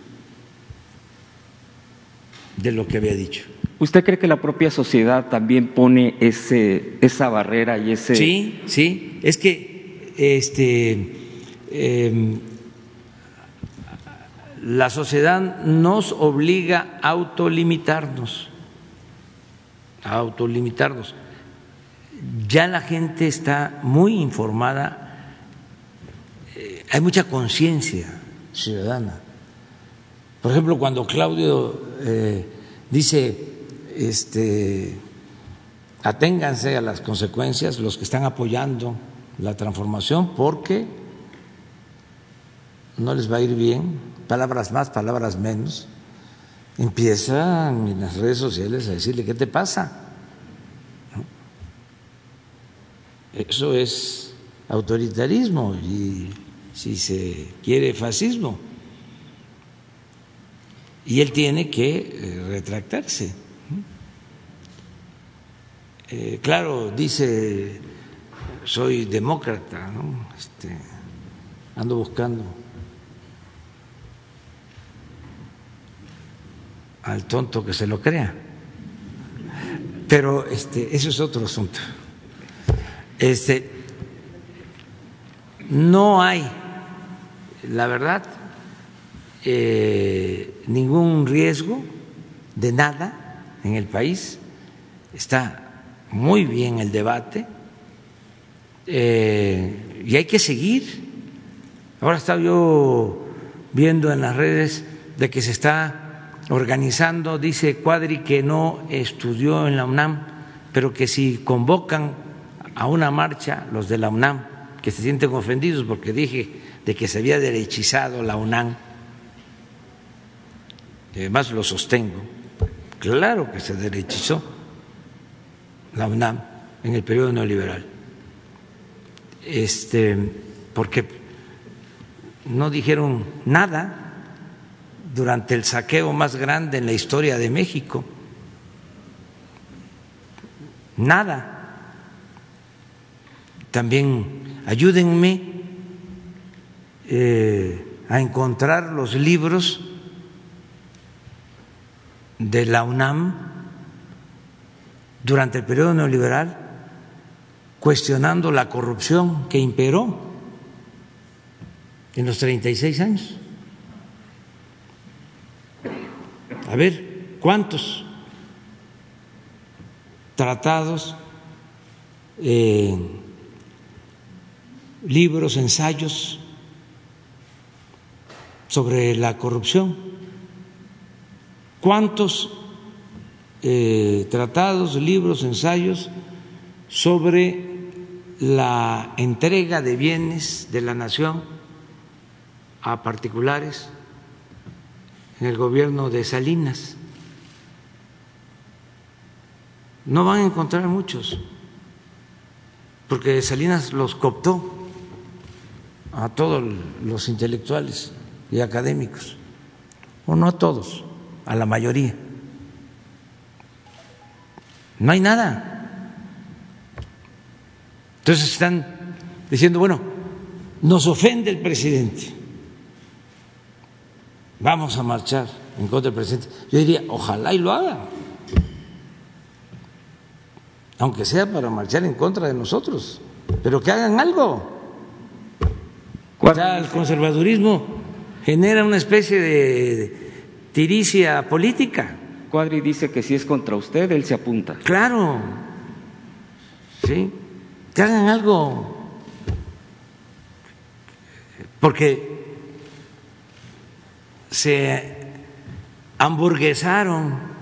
de lo que había dicho. ¿Usted cree que la propia sociedad también pone ese, esa barrera y ese... Sí, sí, es que este, em, la sociedad nos obliga a autolimitarnos, a autolimitarnos. Ya la gente está muy informada, eh, hay mucha conciencia ciudadana. Por ejemplo, cuando Claudio eh, dice, este, aténganse a las consecuencias los que están apoyando la transformación porque no les va a ir bien, palabras más, palabras menos, empiezan en las redes sociales a decirle, ¿qué te pasa? Eso es autoritarismo y si se quiere fascismo. Y él tiene que eh, retractarse. Eh, claro, dice, soy demócrata, ¿no? Este, ando buscando al tonto que se lo crea. Pero este, eso es otro asunto. Este, no hay, la verdad, eh, ningún riesgo de nada en el país. Está muy bien el debate eh, y hay que seguir. Ahora estaba yo viendo en las redes de que se está organizando, dice Cuadri que no estudió en la UNAM, pero que si convocan a una marcha los de la UNAM, que se sienten ofendidos porque dije de que se había derechizado la UNAM, además lo sostengo, claro que se derechizó la UNAM en el periodo neoliberal, este, porque no dijeron nada durante el saqueo más grande en la historia de México. Nada. También ayúdenme eh, a encontrar los libros de la UNAM durante el periodo neoliberal cuestionando la corrupción que imperó en los 36 años. A ver, ¿cuántos tratados, eh, libros, ensayos sobre la corrupción? ¿Cuántos eh, tratados, libros, ensayos sobre la entrega de bienes de la nación a particulares? en el gobierno de Salinas. No van a encontrar muchos, porque Salinas los cooptó a todos los intelectuales y académicos, o no a todos, a la mayoría. No hay nada. Entonces están diciendo, bueno, nos ofende el presidente vamos a marchar en contra del presidente. Yo diría, ojalá y lo haga, aunque sea para marchar en contra de nosotros, pero que hagan algo. Ya el conservadurismo genera una especie de tiricia política. Cuadri dice que si es contra usted, él se apunta. Claro, ¿sí? Que hagan algo. Porque se hamburguesaron.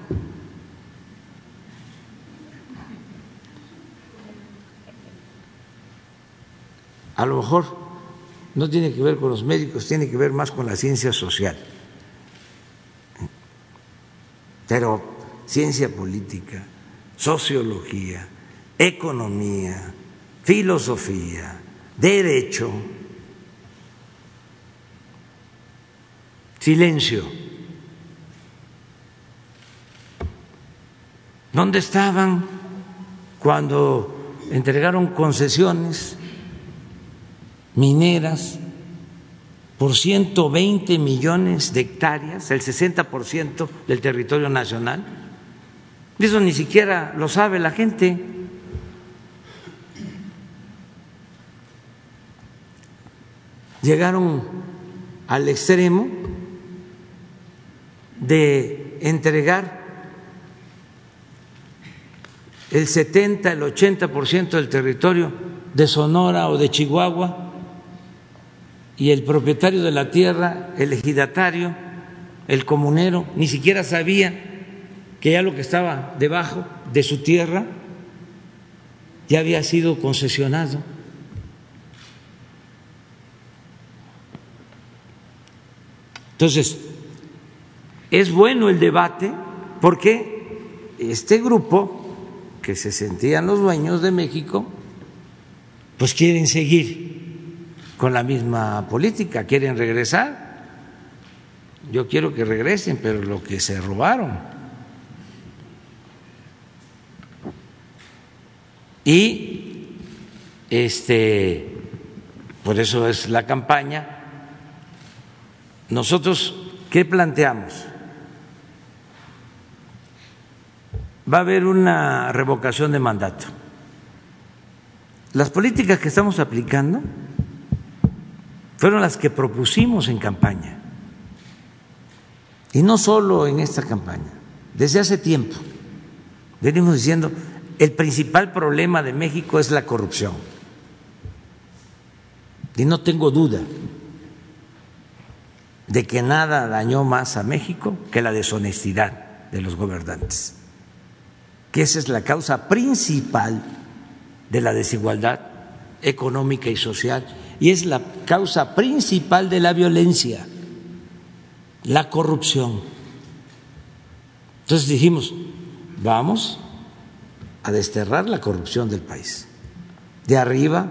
A lo mejor no tiene que ver con los médicos, tiene que ver más con la ciencia social. Pero ciencia política, sociología, economía, filosofía, derecho, silencio. ¿Dónde estaban cuando entregaron concesiones mineras por 120 millones de hectáreas, el 60% del territorio nacional? Eso ni siquiera lo sabe la gente. Llegaron al extremo de entregar el 70, el 80% del territorio de Sonora o de Chihuahua y el propietario de la tierra, el ejidatario, el comunero, ni siquiera sabía que ya lo que estaba debajo de su tierra ya había sido concesionado. Entonces, es bueno el debate porque este grupo que se sentían los dueños de México, pues quieren seguir con la misma política, quieren regresar. Yo quiero que regresen, pero lo que se robaron. Y este por eso es la campaña. Nosotros ¿qué planteamos? va a haber una revocación de mandato. Las políticas que estamos aplicando fueron las que propusimos en campaña. Y no solo en esta campaña, desde hace tiempo venimos diciendo, el principal problema de México es la corrupción. Y no tengo duda de que nada dañó más a México que la deshonestidad de los gobernantes que esa es la causa principal de la desigualdad económica y social y es la causa principal de la violencia, la corrupción. Entonces dijimos, vamos a desterrar la corrupción del país, de arriba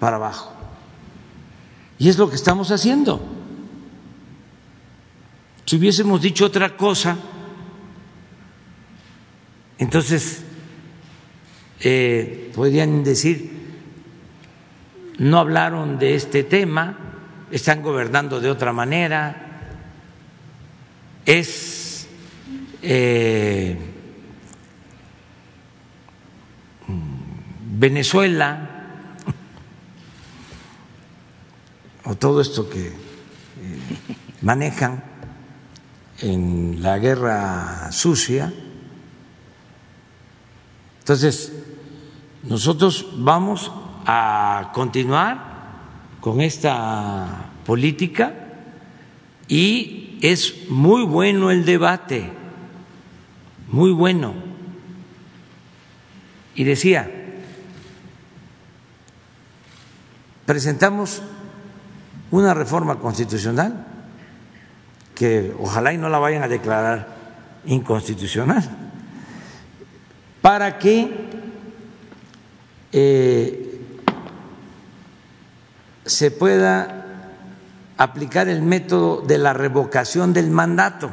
para abajo. Y es lo que estamos haciendo. Si hubiésemos dicho otra cosa, entonces, eh, podrían decir, no hablaron de este tema, están gobernando de otra manera, es eh, Venezuela, o todo esto que eh, manejan en la guerra sucia, entonces, nosotros vamos a continuar con esta política y es muy bueno el debate, muy bueno. Y decía, presentamos una reforma constitucional que ojalá y no la vayan a declarar inconstitucional para que eh, se pueda aplicar el método de la revocación del mandato,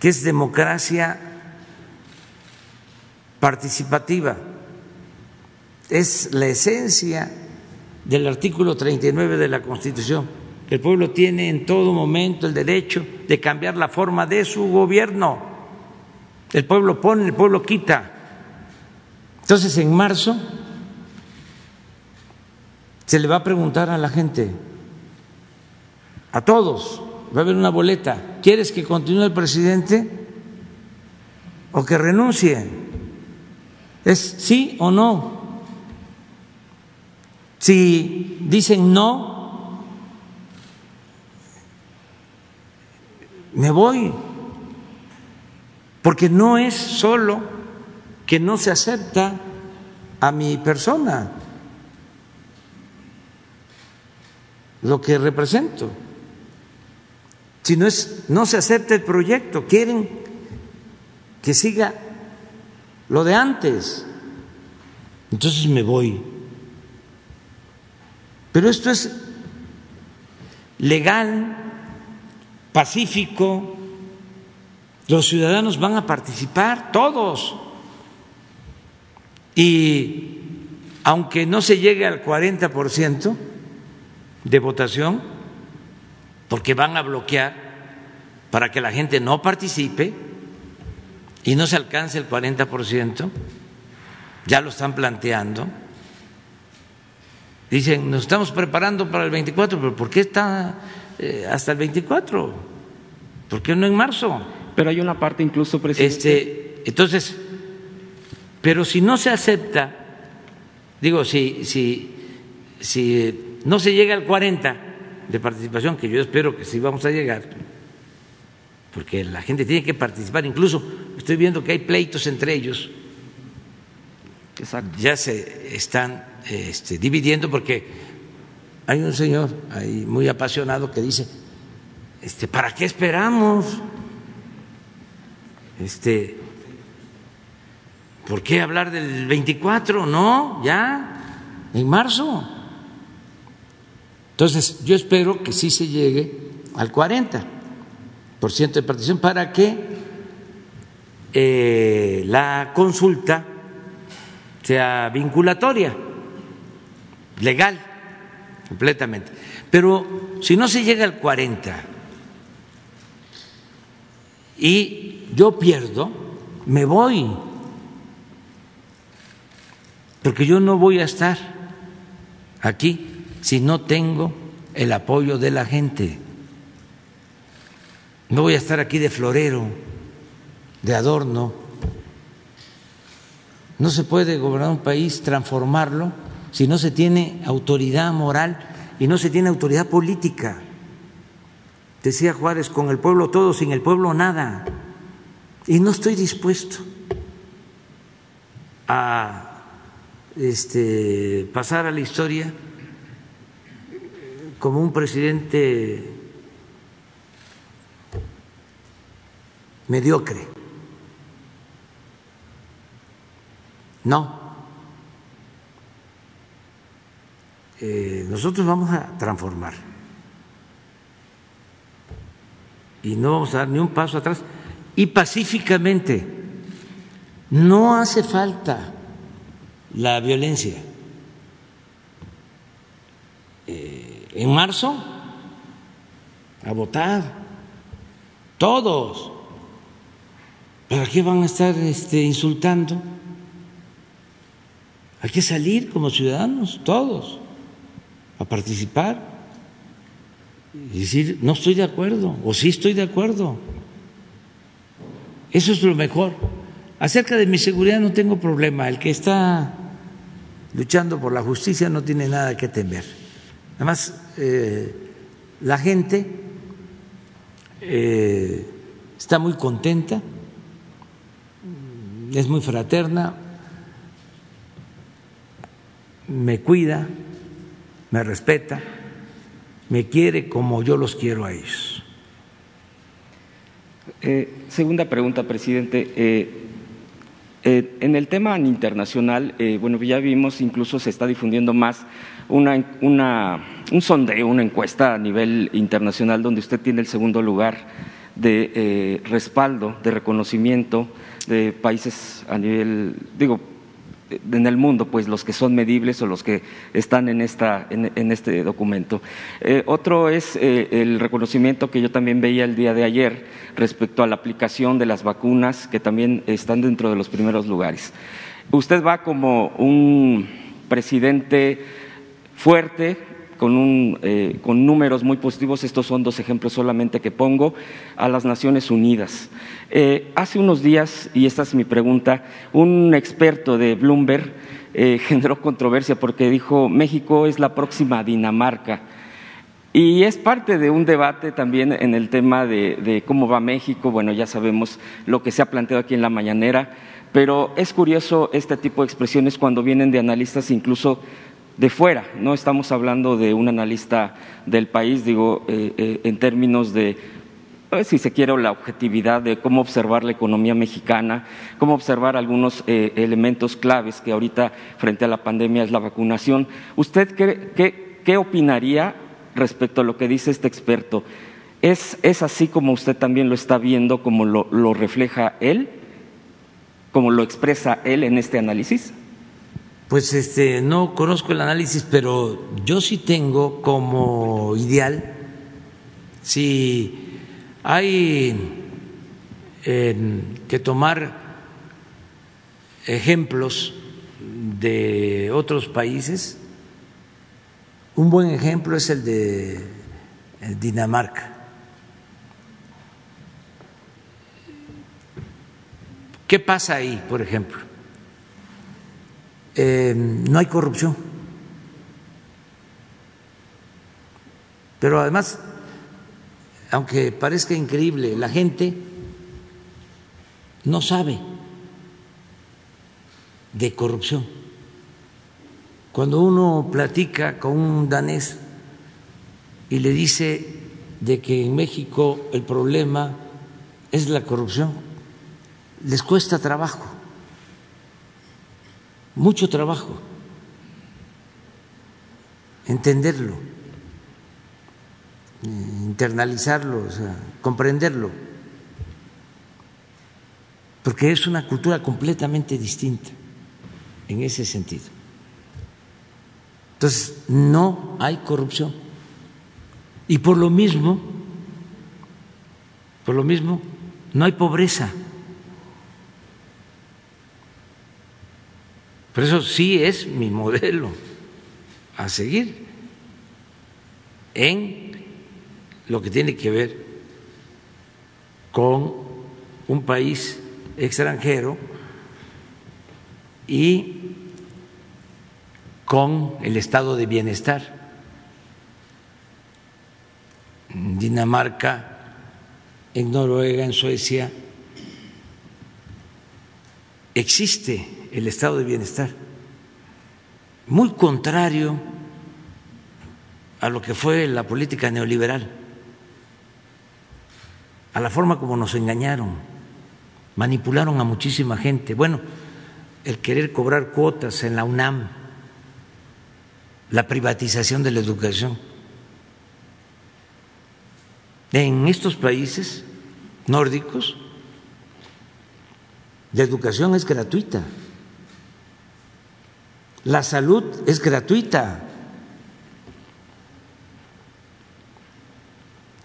que es democracia participativa. Es la esencia del artículo 39 de la Constitución. El pueblo tiene en todo momento el derecho de cambiar la forma de su gobierno. El pueblo pone, el pueblo quita. Entonces, en marzo se le va a preguntar a la gente, a todos, va a haber una boleta, ¿quieres que continúe el presidente o que renuncie? ¿Es sí o no? Si dicen no, me voy. Porque no es solo que no se acepta a mi persona, lo que represento. Si no es, no se acepta el proyecto, quieren que siga lo de antes. Entonces me voy. Pero esto es legal, pacífico, los ciudadanos van a participar, todos. Y aunque no se llegue al 40% de votación, porque van a bloquear para que la gente no participe y no se alcance el 40%, ya lo están planteando. Dicen, nos estamos preparando para el 24, pero ¿por qué está eh, hasta el 24? ¿Por qué no en marzo? Pero hay una parte incluso, presidente. Este, entonces, pero si no se acepta, digo, si, si, si no se llega al 40 de participación, que yo espero que sí vamos a llegar, porque la gente tiene que participar, incluso estoy viendo que hay pleitos entre ellos, ya se están este, dividiendo porque hay un señor ahí muy apasionado que dice, este, ¿para qué esperamos? Este, ¿Por qué hablar del 24? No, ya, en marzo. Entonces, yo espero que sí se llegue al 40% de participación. Para que eh, la consulta sea vinculatoria, legal, completamente. Pero si no se llega al 40 y yo pierdo, me voy, porque yo no voy a estar aquí si no tengo el apoyo de la gente. No voy a estar aquí de florero, de adorno. No se puede gobernar un país, transformarlo, si no se tiene autoridad moral y no se tiene autoridad política. Decía Juárez, con el pueblo todo, sin el pueblo nada. Y no estoy dispuesto a este, pasar a la historia como un presidente mediocre. No. Eh, nosotros vamos a transformar. Y no vamos a dar ni un paso atrás. Y pacíficamente. No hace falta la violencia. Eh, en marzo a votar, todos. ¿Para qué van a estar este, insultando? Hay que salir como ciudadanos, todos, a participar y decir, no estoy de acuerdo, o sí estoy de acuerdo. Eso es lo mejor. Acerca de mi seguridad no tengo problema. El que está luchando por la justicia no tiene nada que temer. Además, eh, la gente eh, está muy contenta, es muy fraterna, me cuida, me respeta, me quiere como yo los quiero a ellos. Eh, segunda pregunta, presidente. en el tema internacional, bueno, ya vimos, incluso se está difundiendo más una, una, un sondeo, una encuesta a nivel internacional donde usted tiene el segundo lugar de eh, respaldo, de reconocimiento de países a nivel, digo, en el mundo, pues los que son medibles o los que están en, esta, en, este documento. Eh, otro es eh, el reconocimiento que yo también veía el día de ayer respecto a la aplicación de las vacunas, que también están dentro de los primeros lugares. Usted va como un presidente fuerte, con, un, eh, con, números muy positivos, estos son dos ejemplos solamente que pongo, a las Naciones Unidas. Eh, hace unos días, y esta es mi pregunta, un experto de Bloomberg eh, (laughs) generó controversia porque dijo México es la próxima Dinamarca. Y es parte de un debate también en el tema de, de cómo va México. Bueno, ya sabemos lo que se ha planteado aquí en la mañanera, pero es curioso este tipo de expresiones cuando vienen de analistas incluso de fuera, no estamos hablando de un analista del país, digo, eh, eh, en términos de, eh, si se quiere, la objetividad de cómo observar la economía mexicana, cómo observar algunos elementos claves que ahorita frente a la pandemia es la vacunación. ¿Usted qué, qué, opinaría respecto a lo que dice este experto? ¿Es, ¿Es, así como usted también lo está viendo, como lo, lo refleja él, como lo expresa él en este análisis? Pues este, no conozco el análisis, pero yo sí tengo como ideal, si hay que tomar ejemplos de otros países, un buen ejemplo es el de Dinamarca. ¿Qué pasa ahí, por ejemplo? Eh, no hay corrupción. Pero además, aunque parezca increíble, la gente no sabe de corrupción. Cuando uno platica con un danés y le dice de que en México el problema es la corrupción, les cuesta trabajo mucho trabajo entenderlo, internalizarlo, comprenderlo, porque es una cultura completamente distinta en ese sentido. Entonces, no hay corrupción. Y por lo mismo, por lo mismo, no hay pobreza. Por eso sí es mi modelo a seguir en lo que tiene que ver con un país extranjero y con el estado de bienestar. En Dinamarca, en Noruega, en Suecia, existe el estado de bienestar, muy contrario a lo que fue la política neoliberal, a la forma como nos engañaron, manipularon a muchísima gente. Bueno, el querer cobrar cuotas en la UNAM, la privatización de la educación. En estos países nórdicos, la educación es gratuita. La salud es gratuita.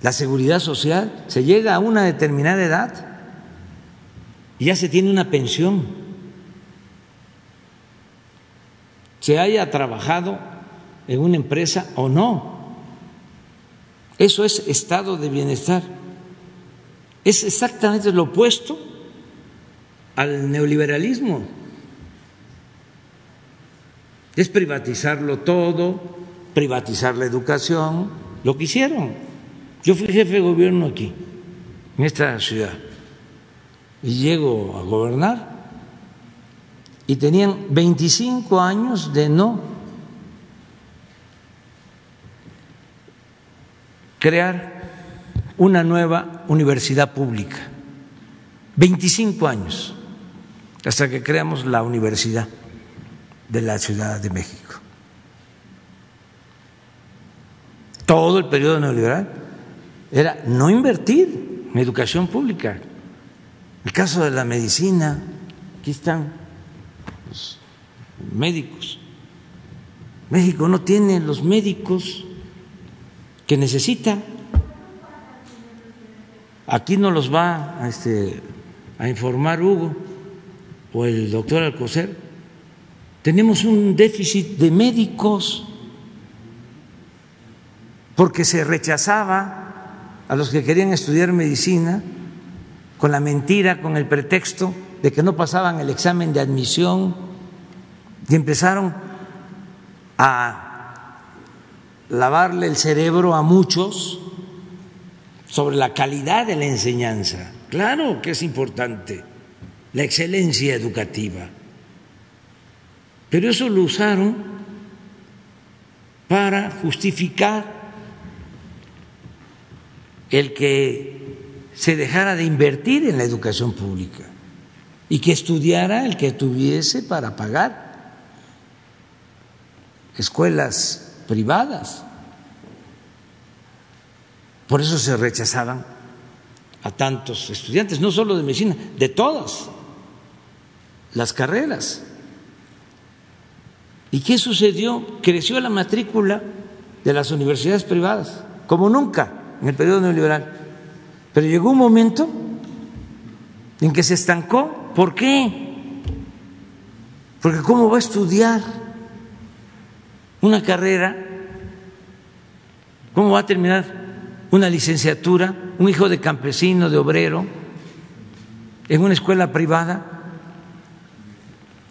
La seguridad social se llega a una determinada edad y ya se tiene una pensión. Se haya trabajado en una empresa o no. Eso es estado de bienestar. Es exactamente lo opuesto al neoliberalismo es privatizarlo todo, privatizar la educación, lo que hicieron. Yo fui jefe de gobierno aquí, en esta ciudad, y llego a gobernar y tenían 25 años de no crear una nueva universidad pública. 25 años hasta que creamos la universidad de la Ciudad de México. Todo el periodo neoliberal era no invertir en educación pública. El caso de la medicina, aquí están los médicos. México no tiene los médicos que necesita. Aquí no los va a, este, a informar Hugo o el doctor Alcocer tenemos un déficit de médicos porque se rechazaba a los que querían estudiar medicina con la mentira, con el pretexto de que no pasaban el examen de admisión y empezaron a lavarle el cerebro a muchos sobre la calidad de la enseñanza. Claro que es importante la excelencia educativa pero eso lo usaron para justificar el que se dejara de invertir en la educación pública y que estudiara el que tuviese para pagar escuelas privadas. Por eso se rechazaban a tantos estudiantes, no solo de medicina, de todas las carreras. ¿Y qué sucedió? Creció la matrícula de las universidades privadas, como nunca en el periodo neoliberal. Pero llegó un momento en que se estancó. ¿Por qué? Porque ¿cómo va a estudiar una carrera? ¿Cómo va a terminar una licenciatura un hijo de campesino, de obrero, en una escuela privada?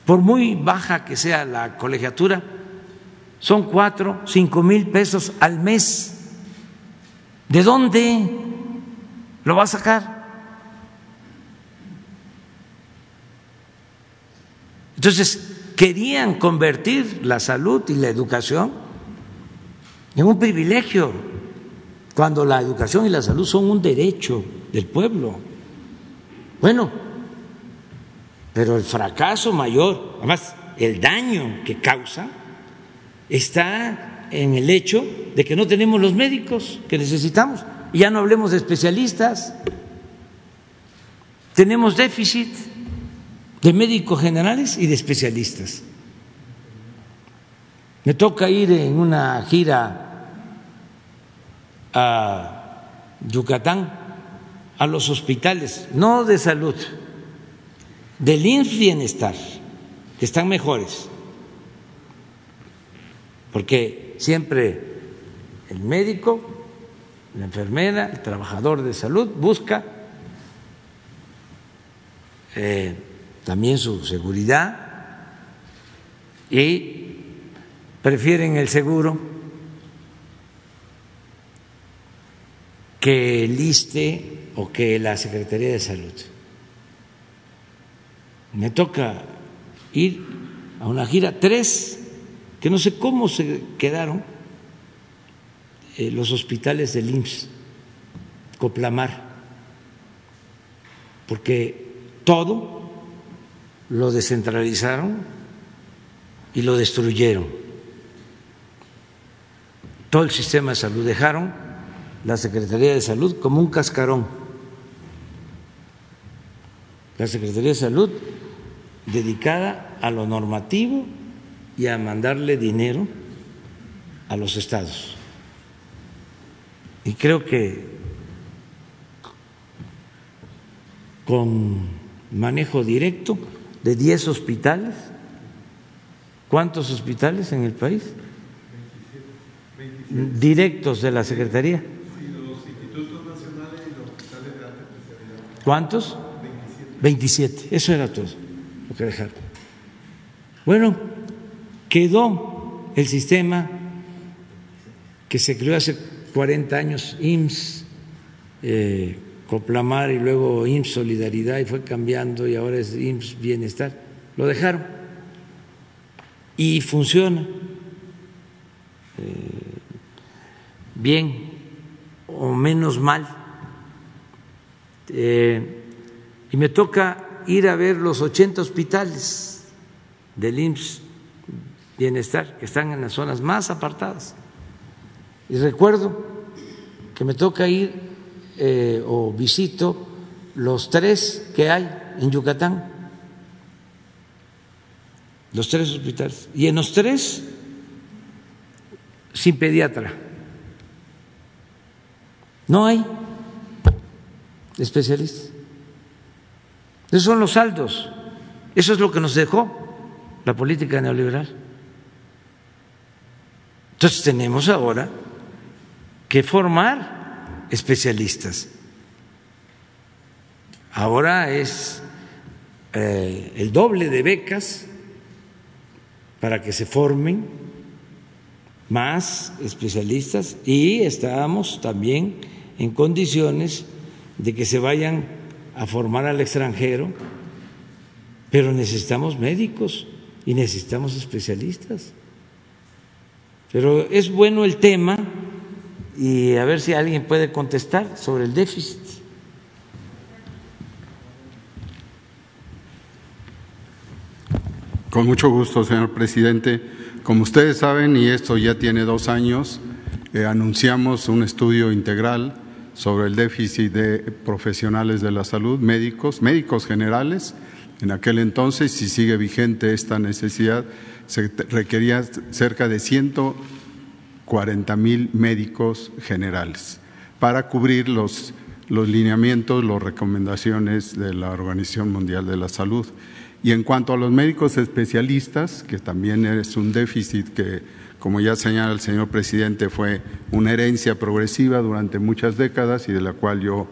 Por muy baja que sea la colegiatura, son cuatro, cinco mil pesos al mes. ¿De dónde lo va a sacar? Entonces, querían convertir la salud y la educación en un privilegio, cuando la educación y la salud son un derecho del pueblo. Bueno, pero el fracaso mayor, además el daño que causa, está en el hecho de que no tenemos los médicos que necesitamos. Y ya no hablemos de especialistas. Tenemos déficit de médicos generales y de especialistas. Me toca ir en una gira a Yucatán, a los hospitales, no de salud, del INS Bienestar, que están mejores, porque siempre el médico, la enfermera, el trabajador de salud busca eh, también su seguridad y prefieren el seguro que el ISTE o que la Secretaría de Salud. Me toca ir a una gira, tres, que no sé cómo se quedaron eh, los hospitales del IMSS, Coplamar, porque todo lo descentralizaron y lo destruyeron. Todo el sistema de salud dejaron la Secretaría de Salud como un cascarón. La Secretaría de Salud dedicada a lo normativo y a mandarle dinero a los estados. Y creo que con manejo directo de 10 hospitales, ¿cuántos hospitales en el país? Directos de la Secretaría. ¿Cuántos? 27. Eso era todo dejaron. Bueno, quedó el sistema que se creó hace 40 años, IMSS, eh, Coplamar y luego IMSS Solidaridad y fue cambiando y ahora es IMSS Bienestar. Lo dejaron y funciona eh, bien o menos mal eh, y me toca ir a ver los 80 hospitales del IMSS Bienestar que están en las zonas más apartadas. Y recuerdo que me toca ir eh, o visito los tres que hay en Yucatán, los tres hospitales, y en los tres sin pediatra. No hay especialistas. Esos son los saldos. Eso es lo que nos dejó la política neoliberal. Entonces tenemos ahora que formar especialistas. Ahora es eh, el doble de becas para que se formen más especialistas y estamos también en condiciones de que se vayan a formar al extranjero, pero necesitamos médicos y necesitamos especialistas. Pero es bueno el tema y a ver si alguien puede contestar sobre el déficit. Con mucho gusto, señor presidente. Como ustedes saben, y esto ya tiene dos años, eh, anunciamos un estudio integral sobre el déficit de profesionales de la salud, médicos, médicos generales. En aquel entonces, si sigue vigente esta necesidad, se requería cerca de 140 mil médicos generales para cubrir los, los lineamientos, las recomendaciones de la Organización Mundial de la Salud. Y en cuanto a los médicos especialistas, que también es un déficit que, como ya señala el señor presidente, fue una herencia progresiva durante muchas décadas y de la cual yo,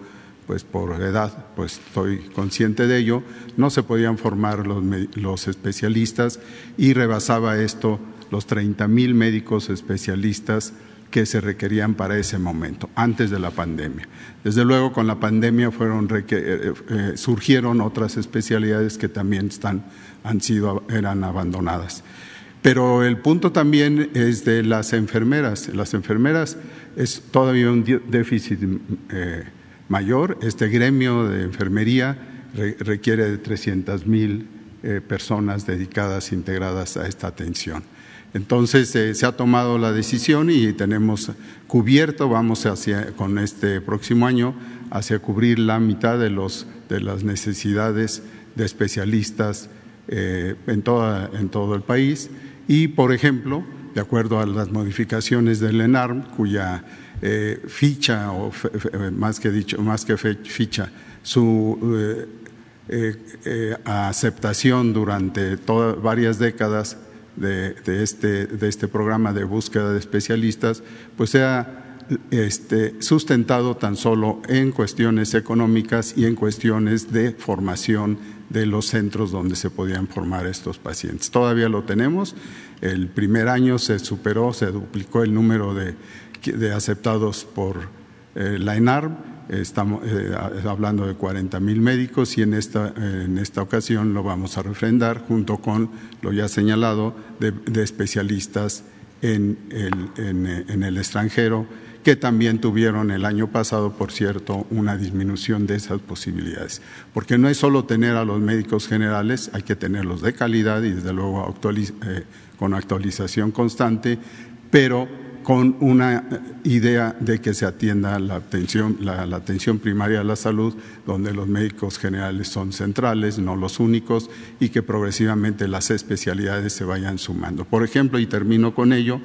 pues por edad, pues estoy consciente de ello, no se podían formar los, los especialistas y rebasaba esto los 30 mil médicos especialistas que se requerían para ese momento, antes de la pandemia. Desde luego, con la pandemia fueron eh, eh, surgieron otras especialidades que también están, han sido, eran abandonadas. Pero el punto también es de las enfermeras. Las enfermeras es todavía un déficit eh, mayor. Este gremio de enfermería requiere de 300 mil personas dedicadas, integradas a esta atención. Entonces eh, se ha tomado la decisión y tenemos cubierto, vamos hacia, con este próximo año, hacia cubrir la mitad de, los, de las necesidades de especialistas eh, en, toda, en todo el país. Y, por ejemplo, de acuerdo a las modificaciones del ENARM, cuya eh, ficha, o más que dicho, más que ficha, su aceptación durante todas, varias décadas de, este, de este programa de búsqueda de especialistas, pues sea este, sustentado tan solo en cuestiones económicas y en cuestiones de formación de los centros donde se podían formar estos pacientes. Todavía lo tenemos. El primer año se superó, se duplicó el número de, de aceptados por eh, la ENARM Estamos eh, hablando de 40 mil médicos y en esta, en esta ocasión lo vamos a refrendar junto con lo ya señalado de, especialistas en el, en, el extranjero que también tuvieron el año pasado, por cierto, una disminución de esas posibilidades. Porque no es solo tener a los médicos generales, hay que tenerlos de calidad y desde luego eh, con actualización constante, pero con una idea de que se atienda la atención, la, atención primaria a la salud, donde los médicos generales son centrales, no los únicos, y que progresivamente las especialidades se vayan sumando. Por ejemplo, y termino con ello,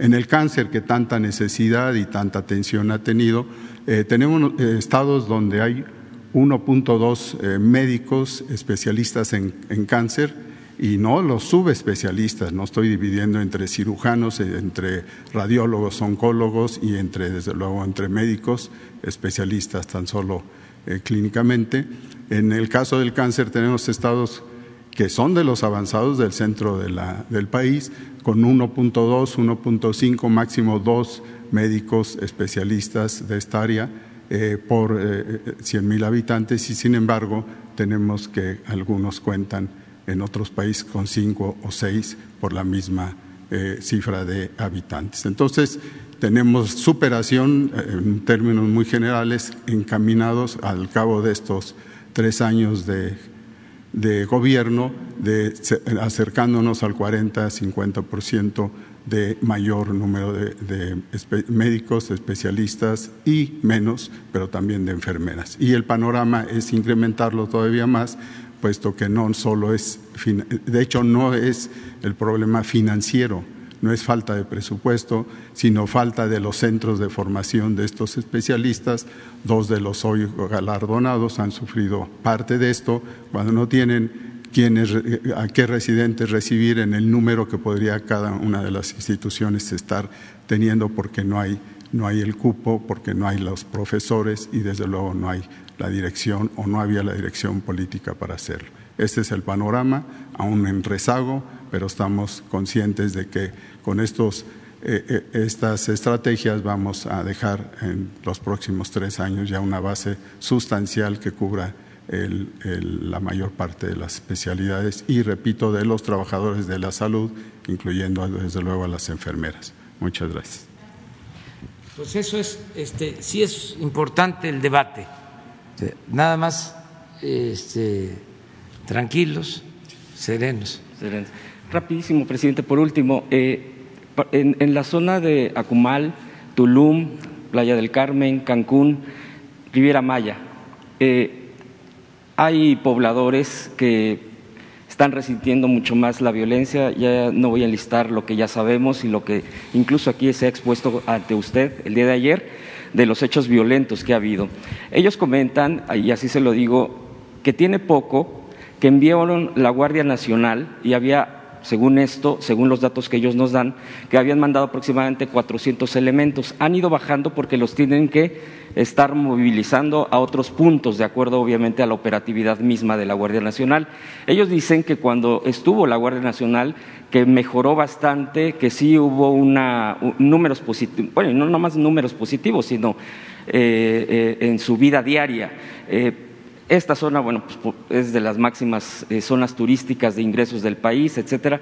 en el cáncer que tanta necesidad y tanta atención ha tenido, eh, tenemos eh, estados donde hay 1.2 eh, médicos especialistas en cáncer, y no los subespecialistas, no estoy dividiendo entre cirujanos, entre radiólogos, oncólogos y entre, desde luego, entre médicos, especialistas tan solo clínicamente. En el caso del cáncer tenemos estados que son de los avanzados del centro del país, con 1.2, 1.5, máximo dos médicos especialistas de esta área eh, por eh, 100.000 habitantes y sin embargo tenemos que algunos cuentan en otros países con cinco o seis por la misma eh, cifra de habitantes. Entonces, tenemos superación eh, en términos muy generales encaminados al cabo de estos tres años de, gobierno, de, acercándonos al 40-50% de mayor número de, médicos, especialistas y menos, pero también de enfermeras. Y el panorama es incrementarlo todavía más puesto que no solo es, de hecho no es el problema financiero, no es falta de presupuesto, sino falta de los centros de formación de estos especialistas. Dos de los hoy galardonados han sufrido parte de esto cuando no tienen a qué residentes recibir en el número que podría cada una de las instituciones estar teniendo porque no hay, no hay el cupo, porque no hay los profesores y desde luego no hay la dirección o no había la dirección política para hacerlo. Este es el panorama, aún en rezago, pero estamos conscientes de que con estos, eh, eh, estas estrategias vamos a dejar en los próximos tres años ya una base sustancial que cubra la mayor parte de las especialidades y, repito, de los trabajadores de la salud, incluyendo desde luego a las enfermeras. Muchas gracias. Pues eso es, este, sí es importante el debate. Nada más, este, tranquilos, serenos. Rapidísimo, presidente. Por último, eh, en, la zona de Acumal, Tulum, Playa del Carmen, Cancún, Riviera Maya, eh, hay pobladores que están resintiendo mucho más la violencia. Ya no voy a enlistar lo que ya sabemos y lo que incluso aquí se ha expuesto ante usted el día de ayer de los hechos violentos que ha habido. Ellos comentan, y así se lo digo, que tiene poco que enviaron la Guardia Nacional y había según esto, según los datos que ellos nos dan, que habían mandado aproximadamente 400 elementos. Han ido bajando porque los tienen que estar movilizando a otros puntos, de acuerdo obviamente a la operatividad misma de la Guardia Nacional. Ellos dicen que cuando estuvo la Guardia Nacional, que mejoró bastante, que sí hubo una, números positivos, bueno, no más números positivos, sino eh, eh, en su vida diaria. Eh, esta zona, bueno, pues, es de las máximas eh, zonas turísticas de ingresos del país, etcétera,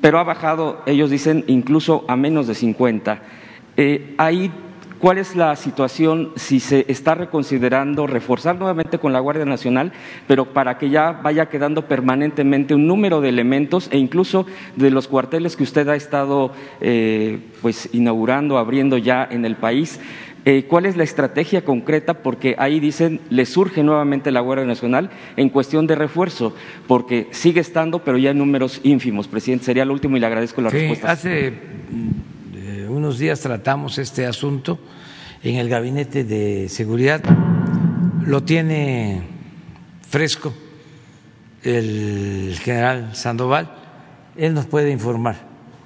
pero ha bajado, ellos dicen, incluso a menos de 50. Eh, ahí, ¿cuál es la situación si se está reconsiderando reforzar nuevamente con la Guardia Nacional, pero para que ya vaya quedando permanentemente un número de elementos e incluso de los cuarteles que usted ha estado eh, pues inaugurando, abriendo ya en el país? Eh, ¿Cuál es la estrategia concreta? Porque ahí dicen, le surge nuevamente la Guardia Nacional en cuestión de refuerzo, porque sigue estando, pero ya en números ínfimos. Presidente, sería el último y le agradezco la respuesta. Hace mm, eh, unos días tratamos este asunto en el Gabinete de Seguridad. Lo tiene fresco el general Sandoval. Él nos puede informar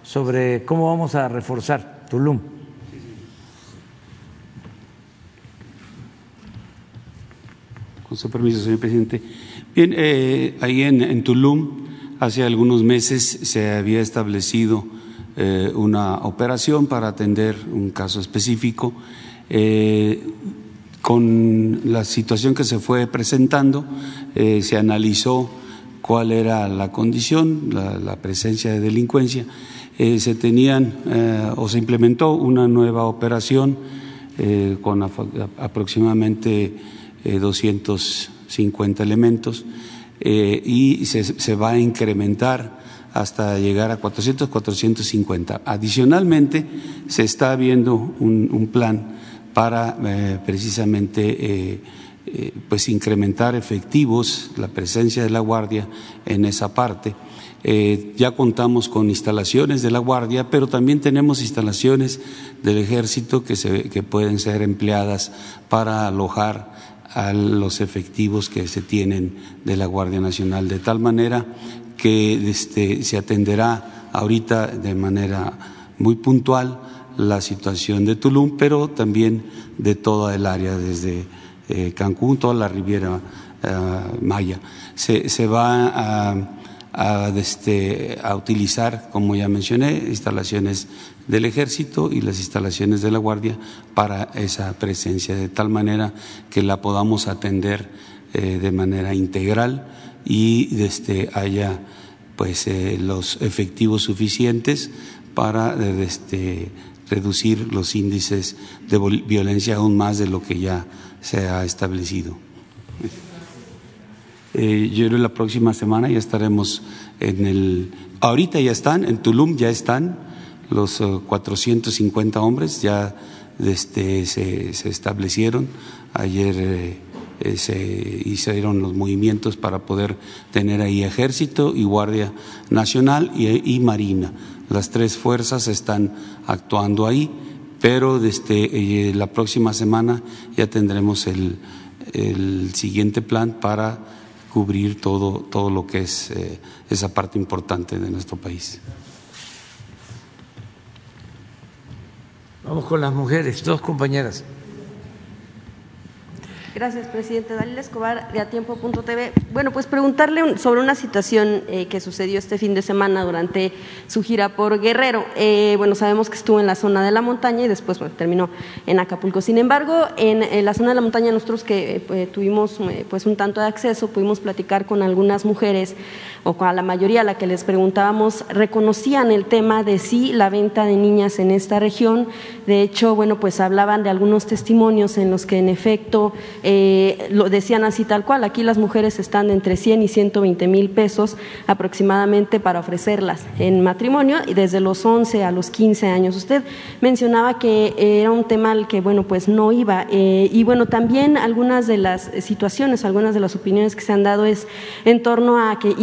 sobre cómo vamos a reforzar Tulum. Con su permiso, señor presidente. Bien, eh, ahí en, Tulum, hace algunos meses se había establecido eh, una operación para atender un caso específico. Eh, con la situación que se fue presentando, se analizó cuál era la condición, la, presencia de delincuencia. se tenían o se implementó una nueva operación con aproximadamente 250 eh, elementos eh, y se, va a incrementar hasta llegar a 400, 450. Adicionalmente, se está viendo un, plan para eh, precisamente pues incrementar efectivos, la presencia de la Guardia en esa parte. ya contamos con instalaciones de la Guardia, pero también tenemos instalaciones del Ejército que, se, que pueden ser empleadas para alojar a los efectivos que se tienen de la Guardia Nacional, de tal manera que este, se atenderá ahorita de manera muy puntual la situación de Tulum, pero también de toda el área, desde eh, Cancún, toda la Riviera eh, Maya. Se, va este, a utilizar, como ya mencioné, instalaciones del ejército y las instalaciones de la Guardia para esa presencia, de tal manera que la podamos atender eh, de manera integral y este, haya pues, eh, los efectivos suficientes para este, reducir los índices de violencia aún más de lo que ya se ha establecido. Eh, yo creo que la próxima semana ya estaremos en el. Ahorita ya están, en Tulum ya están los 450 eh, hombres, ya este, se, establecieron. Ayer eh, eh, se hicieron los movimientos para poder tener ahí ejército y Guardia Nacional y, Marina. Las tres fuerzas están actuando ahí, pero desde la próxima semana ya tendremos el, el siguiente plan para cubrir todo, todo lo que es esa parte importante de nuestro país. Vamos con las mujeres, dos compañeras. Gracias, presidente. Dalila Escobar, de Atiempo.tv. Bueno, pues preguntarle sobre una situación eh, que sucedió este fin de semana durante su gira por Guerrero. Eh, bueno, sabemos que estuvo en la zona de la montaña y después terminó en Acapulco. Sin embargo, en, la zona de la montaña nosotros que eh, tuvimos pues un tanto de acceso, pudimos platicar con algunas mujeres o con la mayoría a la que les preguntábamos, reconocían el tema de sí la venta de niñas en esta región. De hecho, bueno, pues hablaban de algunos testimonios en los que en efecto eh, lo decían así tal cual. Aquí las mujeres están entre 100 y 120 mil pesos aproximadamente para ofrecerlas en matrimonio y desde los 11 a los 15 años. Usted mencionaba que era un tema al que, bueno, pues no iba. Eh, y bueno, también algunas de las situaciones, algunas de las opiniones que se han dado es en torno a que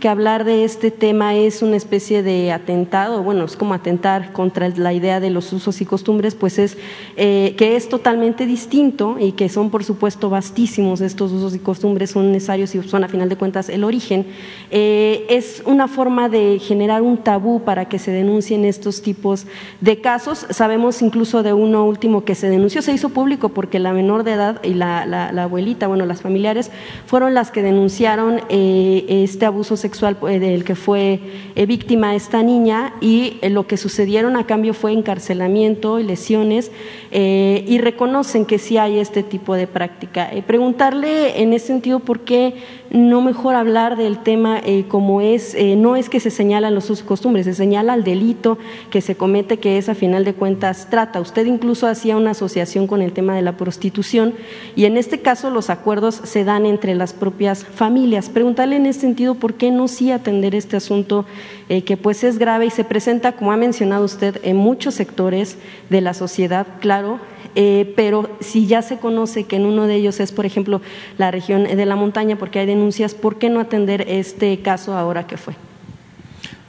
que hablar de este tema es una especie de atentado, bueno, es como atentar contra la idea de los usos y costumbres, pues es eh, que es totalmente distinto y que son, por supuesto, vastísimos estos usos y costumbres, son necesarios y son, a final de cuentas, el origen. Eh, es una forma de generar un tabú para que se denuncien estos tipos de casos. Sabemos incluso de uno último que se denunció, se hizo público porque la menor de edad y la, abuelita, bueno, las familiares, fueron las que denunciaron eh, este abuso sexual eh, del que fue eh, víctima esta niña y eh, lo que sucedieron a cambio fue encarcelamiento y lesiones y reconocen que sí hay este tipo de práctica. preguntarle en ese sentido por qué no mejor hablar del tema como es, no es que se señalan los usos costumbres, se señala el delito que se comete que es a final de cuentas trata. Usted incluso hacía una asociación con el tema de la prostitución y en este caso los acuerdos se dan entre las propias familias. Preguntarle en este sentido por qué no sí atender este asunto eh, que pues es grave y se presenta, como ha mencionado usted, en muchos sectores de la sociedad, claro, eh, pero si ya se conoce que en uno de ellos es, por ejemplo, la región de la montaña, porque hay denuncias, ¿por qué no atender este caso ahora que fue?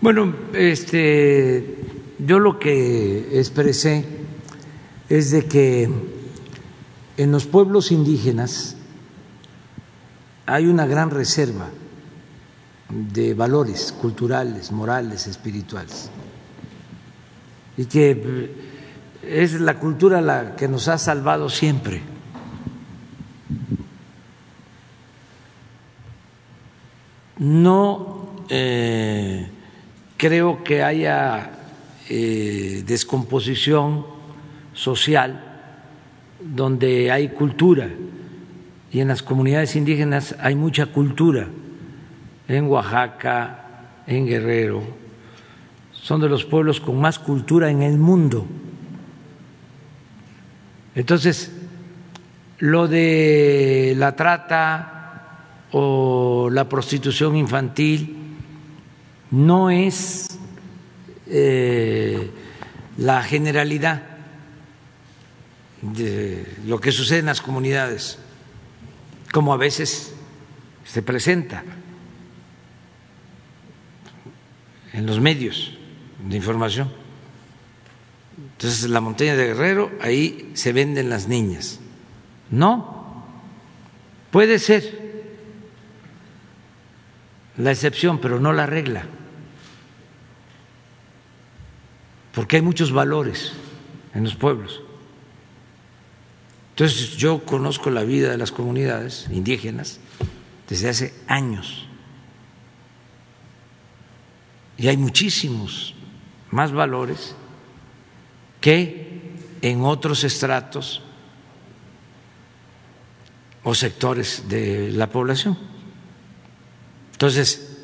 Bueno, este, yo lo que expresé es de que en los pueblos indígenas hay una gran reserva de valores culturales, morales, espirituales. Y que es la cultura la que nos ha salvado siempre. No eh, creo que haya eh, descomposición social donde hay cultura y en las comunidades indígenas hay mucha cultura en Oaxaca, en Guerrero, son de los pueblos con más cultura en el mundo. Entonces, lo de la trata o la prostitución infantil no es eh, la generalidad de lo que sucede en las comunidades, como a veces se presenta. en los medios de información. Entonces, la montaña de Guerrero, ahí se venden las niñas. No, puede ser la excepción, pero no la regla, porque hay muchos valores en los pueblos. Entonces, yo conozco la vida de las comunidades indígenas desde hace años y hay muchísimos más valores que en otros estratos o sectores de la población. Entonces,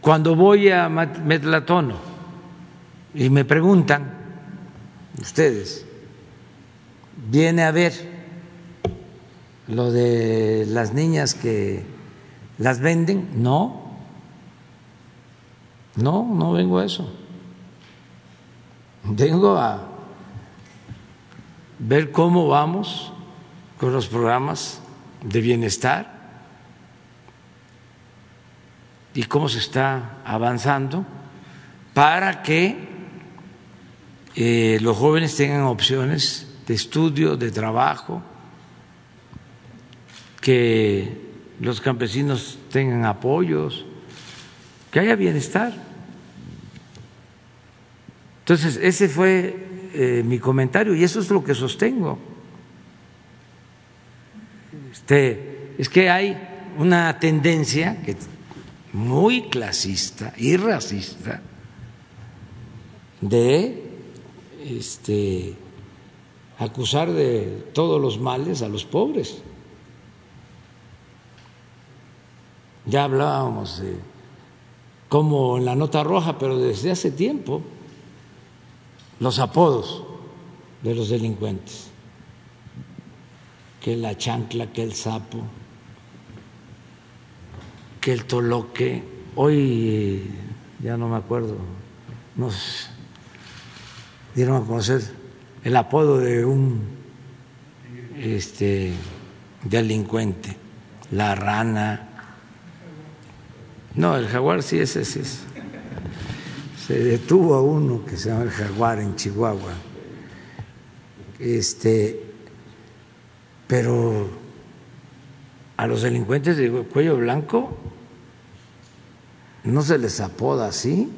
cuando voy a Metlatono y me preguntan, ustedes, ¿viene a ver lo de las niñas que las venden? No, no, no vengo a eso. Vengo a ver cómo vamos con los programas de bienestar y cómo se está avanzando para que eh, los jóvenes tengan opciones de estudio, de trabajo, que los campesinos tengan apoyos, que haya bienestar. Entonces, ese fue eh, mi comentario y eso es lo que sostengo. Este, es que hay una tendencia que muy clasista y racista de este, acusar de todos los males a los pobres. Ya hablábamos de como en la nota roja, pero desde hace tiempo, los apodos de los delincuentes, que la chancla, que el sapo, que el toloque, hoy ya no me acuerdo, nos dieron a conocer el apodo de un este, delincuente, la rana. No, el jaguar sí, ese sí es. Se detuvo a uno que se llama el jaguar en Chihuahua. Este, pero a los delincuentes de cuello blanco no se les apoda así,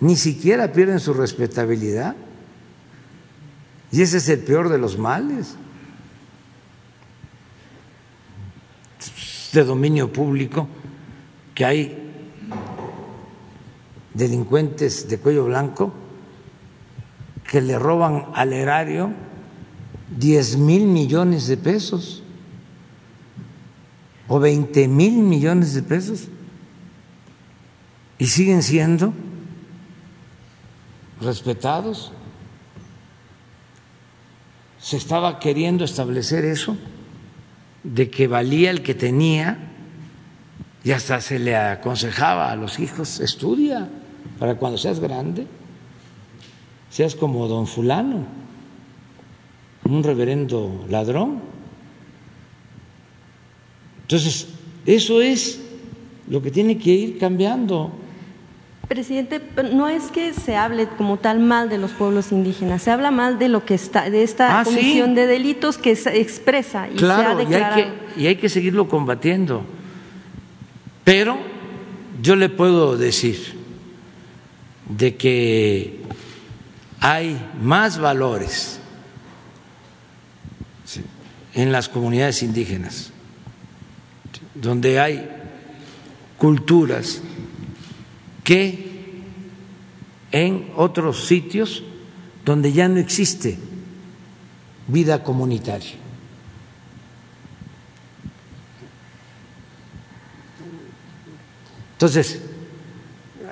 ni siquiera pierden su respetabilidad. Y ese es el peor de los males de dominio público, que hay delincuentes de cuello blanco que le roban al erario 10 mil millones de pesos o 20 mil millones de pesos y siguen siendo respetados. Se estaba queriendo establecer eso, de que valía el que tenía, y hasta se le aconsejaba a los hijos, estudia para cuando seas grande, seas como don fulano, un reverendo ladrón. Entonces, eso es lo que tiene que ir cambiando. Presidente, no es que se hable como tal mal de los pueblos indígenas, se habla mal de lo que está, de esta Ah, sí. comisión de delitos que se expresa y se ha Claro, y hay, declarado. que, y hay que seguirlo combatiendo. Pero yo le puedo decir de que hay más valores en las comunidades indígenas, donde hay culturas que en otros sitios donde ya no existe vida comunitaria. Entonces,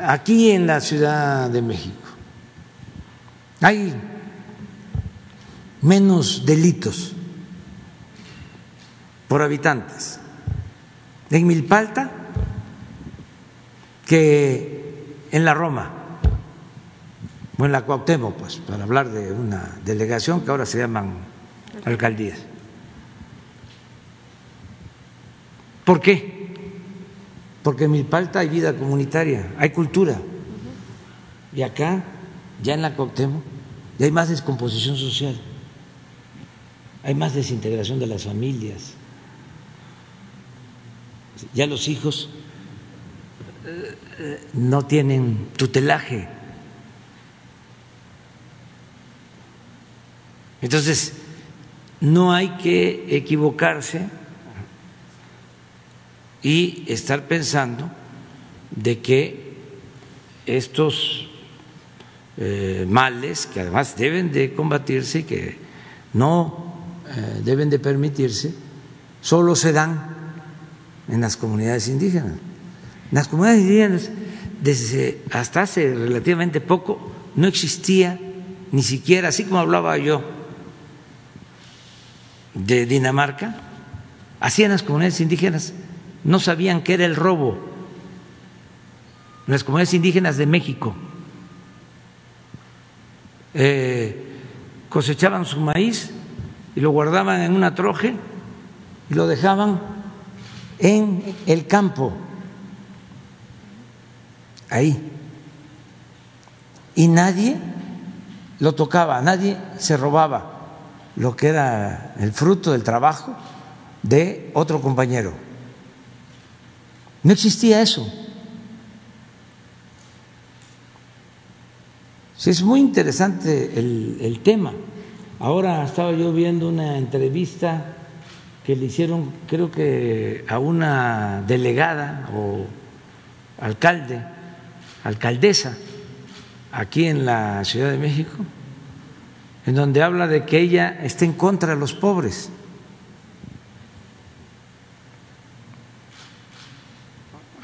aquí en la Ciudad de México hay menos delitos por habitantes en Milpalta que en la Roma o en la Cuauhtémoc, pues, para hablar de una delegación que ahora se llaman alcaldías. ¿Por qué? Porque en Milpalta hay vida comunitaria, hay cultura. Y acá, ya en la Cuauhtémoc, ya hay más descomposición social, hay más desintegración de las familias. Ya los hijos eh, no tienen tutelaje. Entonces, no hay que equivocarse y estar pensando de que estos eh, males, que además deben de combatirse y que no eh, deben de permitirse, solo se dan en las comunidades indígenas. En las comunidades indígenas, desde hasta hace relativamente poco, no existía ni siquiera, así como hablaba yo de Dinamarca, así en las comunidades indígenas no sabían qué era el robo. Las comunidades indígenas de México eh, cosechaban su maíz y lo guardaban en una troje y lo dejaban en el campo, ahí. Y nadie lo tocaba, nadie se robaba lo que era el fruto del trabajo de otro compañero. No existía eso. Es muy interesante el, el tema. Ahora estaba yo viendo una entrevista que le hicieron, creo que a una delegada o alcalde, alcaldesa, aquí en la Ciudad de México, en donde habla de que ella está en contra de los pobres.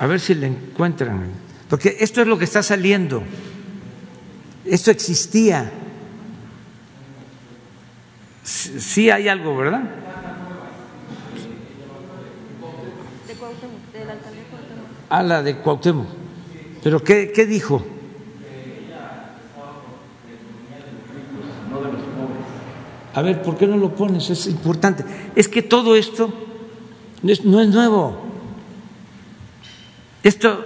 A ver si le encuentran, porque esto es lo que está saliendo, esto existía. Sí hay algo, ¿verdad? A la de Cuauhtémoc. ¿Pero qué, qué dijo? A ver, ¿por qué no lo pones? Es importante. Es que todo esto no es, no es nuevo. Esto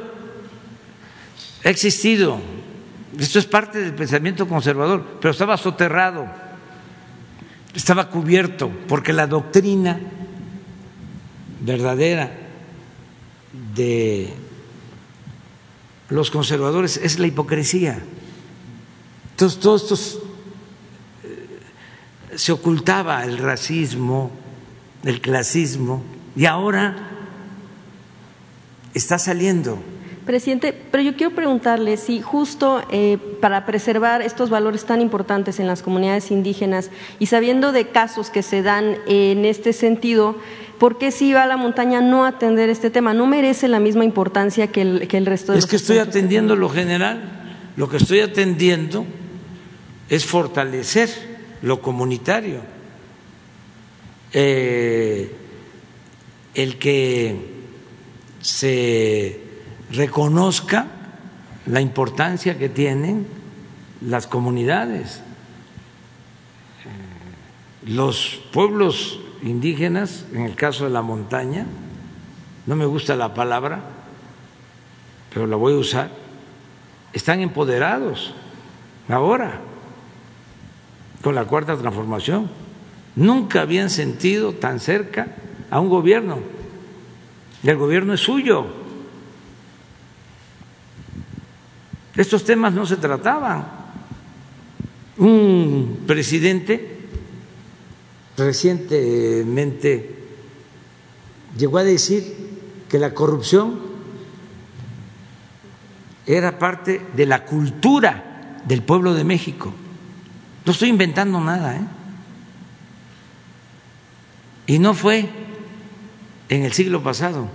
ha existido. Esto es parte del pensamiento conservador, pero estaba soterrado, estaba cubierto, porque la doctrina verdadera de los conservadores es la hipocresía. Entonces, todos estos eh, se ocultaba el racismo, el clasismo, y ahora está saliendo. Presidente, pero yo quiero preguntarle si justo eh, para preservar estos valores tan importantes en las comunidades indígenas y sabiendo de casos que se dan en este sentido, ¿por qué si va a la montaña no atender este tema? ¿No merece la misma importancia que el, que el resto de Es que estoy atendiendo lo general. Lo que estoy atendiendo es fortalecer lo comunitario. Eh, el que se reconozca la importancia que tienen las comunidades. Los pueblos indígenas, en el caso de la montaña, no me gusta la palabra, pero la voy a usar, están empoderados ahora con la cuarta transformación. Nunca habían sentido tan cerca a un gobierno el gobierno es suyo. Estos temas no se trataban. Un presidente recientemente llegó a decir que la corrupción era parte de la cultura del pueblo de México. No estoy inventando nada, ¿eh? Y no fue en el siglo pasado.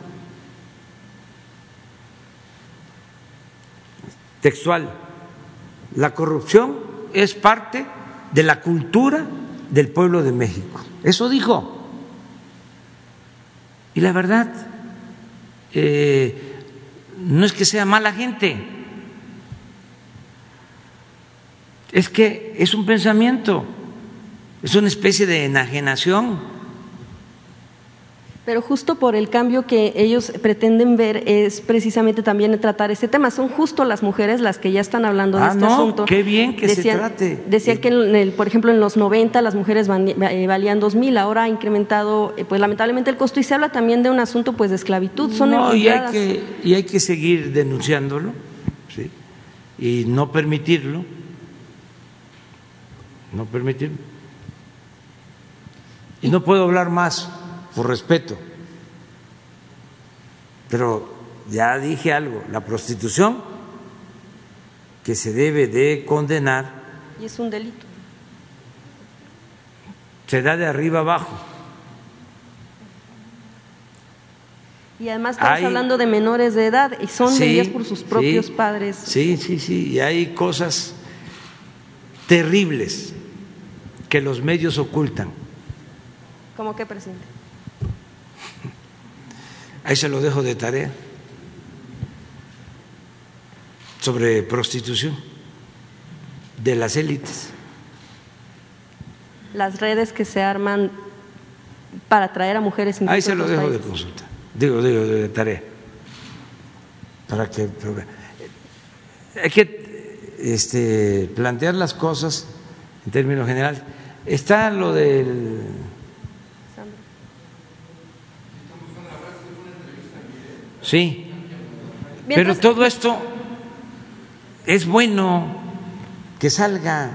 Textual, la corrupción es parte de la cultura del pueblo de México. Eso dijo. Y la verdad, eh, no es que sea mala gente, es que es un pensamiento, es una especie de enajenación. Pero justo por el cambio que ellos pretenden ver es precisamente también tratar este tema. Son justo las mujeres las que ya están hablando de Ah, este no, asunto. qué bien que se trate. Decían que, en el, por ejemplo, en los 90 las mujeres van- eh, valían dos mil, ahora ha incrementado, eh, pues lamentablemente el costo y se habla también de un asunto pues de esclavitud. Son no, y hay, que, y hay que seguir denunciándolo ¿sí? y no permitirlo, no permitirlo. Y no puedo hablar más por respeto, pero ya dije algo, la prostitución que se debe de condenar Y es un delito. se da de arriba abajo. Y además estamos Hay- hablando de menores de edad y son Sí, por sus propios sí, padres. Sí, sí, sí, y hay cosas terribles que los medios ocultan. ¿Cómo que, presidente? Ahí se lo dejo de tarea sobre prostitución de las élites. Las redes que se arman para atraer a mujeres Ahí se lo dejo de consulta, digo, digo, de tarea. Para que hay que este, plantear las cosas en términos generales. Está lo del Sí, pero todo esto es bueno que salga,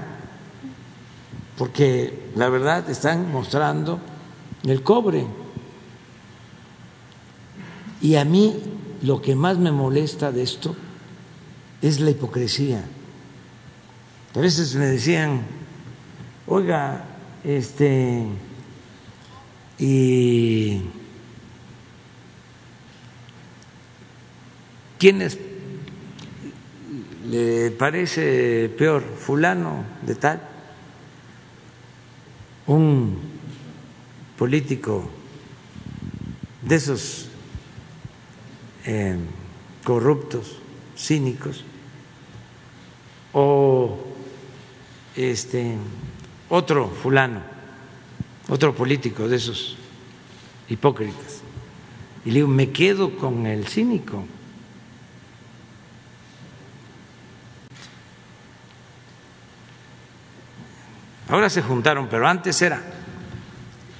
porque la verdad están mostrando el cobre Y a mí lo que más me molesta de esto es la hipocresía. A veces me decían, oiga, este, y ¿quiénes le parece peor, fulano de tal, un político de esos eh, corruptos, cínicos, o este otro fulano, otro político de esos hipócritas. Y le digo, me quedo con el cínico. Ahora se juntaron, pero antes era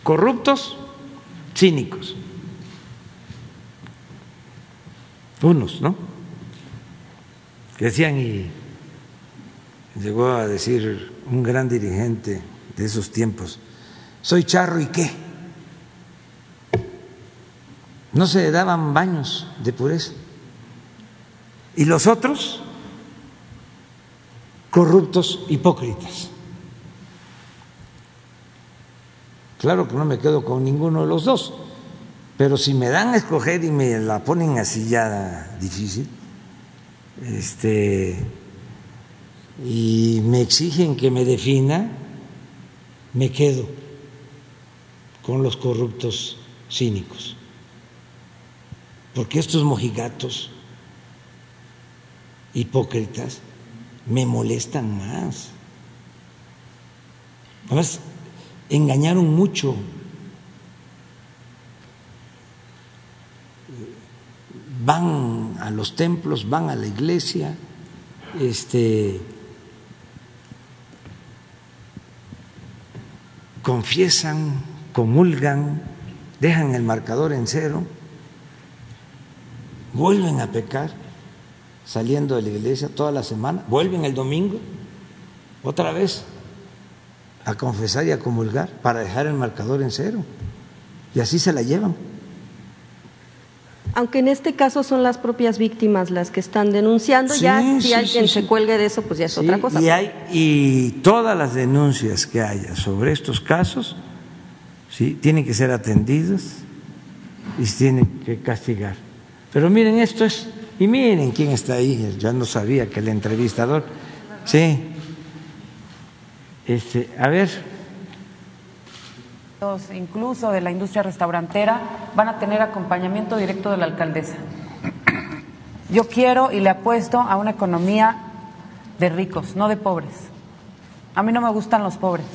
corruptos, cínicos. Unos, ¿no? Decían, y llegó a decir un gran dirigente de esos tiempos, soy charro y qué. No se daban baños de pureza. Y los otros, corruptos, hipócritas. Claro que no me quedo con ninguno de los dos, pero si me dan a escoger y me la ponen así ya difícil, este, y me exigen que me defina, me quedo con los corruptos cínicos. Porque estos mojigatos hipócritas me molestan más. Además, engañaron mucho. Van a los templos, van a la iglesia, este, confiesan, comulgan, dejan el marcador en cero, vuelven a pecar saliendo de la iglesia toda la semana, vuelven el domingo, otra vez a confesar y a comulgar para dejar el marcador en cero. Y así se la llevan. Aunque en este caso son las propias víctimas las que están denunciando, ya si alguien se cuelgue de eso, pues ya es otra cosa. Y, hay, y todas las denuncias que haya sobre estos casos, ¿sí? tienen que ser atendidas y se tienen que castigar. Pero miren, esto es, y miren quién está ahí, ya no sabía que el entrevistador, sí, este, a ver. Incluso de la industria restaurantera van a tener acompañamiento directo de la alcaldesa. Yo quiero y le apuesto a una economía de ricos, no de pobres. A mí no me gustan los pobres.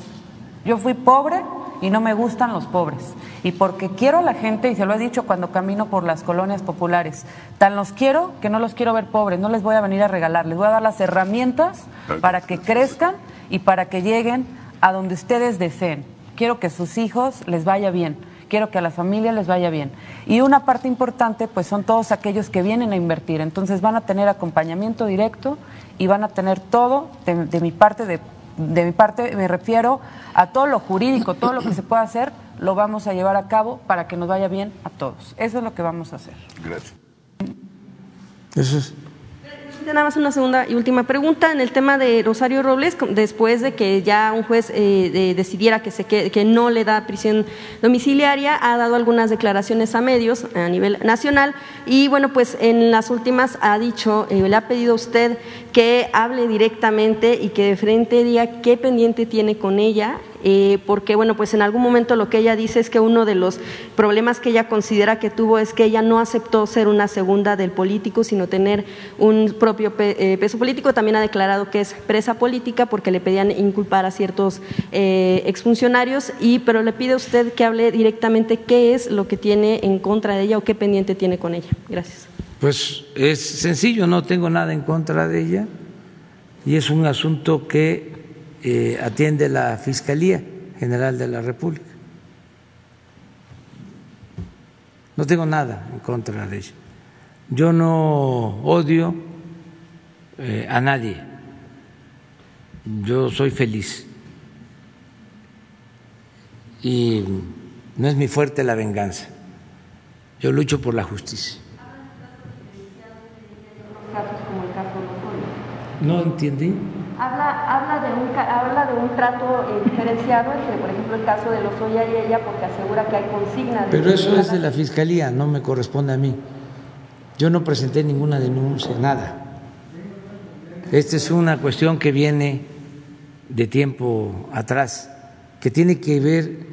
Yo fui pobre y no me gustan los pobres. Y porque quiero a la gente, y se lo he dicho cuando camino por las colonias populares, tan los quiero que no los quiero ver pobres, no les voy a venir a regalar, les voy a dar las herramientas para que crezcan y para que lleguen a donde ustedes deseen. Quiero que a sus hijos les vaya bien, quiero que a la familia les vaya bien. Y una parte importante, pues son todos aquellos que vienen a invertir. Entonces van a tener acompañamiento directo y van a tener todo de, mi parte, de, de mi parte me refiero a todo lo jurídico, todo lo que se pueda hacer, lo vamos a llevar a cabo para que nos vaya bien a todos. Eso es lo que vamos a hacer. Gracias. Eso es nada más una segunda y última pregunta. En el tema de Rosario Robles, después de que ya un juez eh, decidiera que, se que no le da prisión domiciliaria, ha dado algunas declaraciones a medios a nivel nacional y, bueno, pues en las últimas ha dicho, eh, le ha pedido a usted que hable directamente y que de frente diga qué pendiente tiene con ella eh, porque bueno, pues en algún momento lo que ella dice es que uno de los problemas que ella considera que tuvo es que ella no aceptó ser una segunda del político, sino tener un propio eh, peso político. También ha declarado que es presa política porque le pedían inculpar a ciertos eh, exfuncionarios, y, pero le pide a usted que hable directamente qué es lo que tiene en contra de ella o qué pendiente tiene con ella. Gracias. Pues es sencillo, no tengo nada en contra de ella y es un asunto que eh, atiende la Fiscalía General de la República. No tengo nada en contra de ella. Yo no odio eh, a nadie. Yo soy feliz. Y no es mi fuerte la venganza. yo lucho por la justicia. No entendí. Habla, habla, de un, habla de un trato eh, diferenciado entre, por ejemplo, el caso de Lozoya y ella, porque asegura que hay consigna. De Pero eso es de la fiscalía, no me corresponde a mí. Yo no presenté ninguna denuncia, nada. Esta es una cuestión que viene de tiempo atrás, que tiene que ver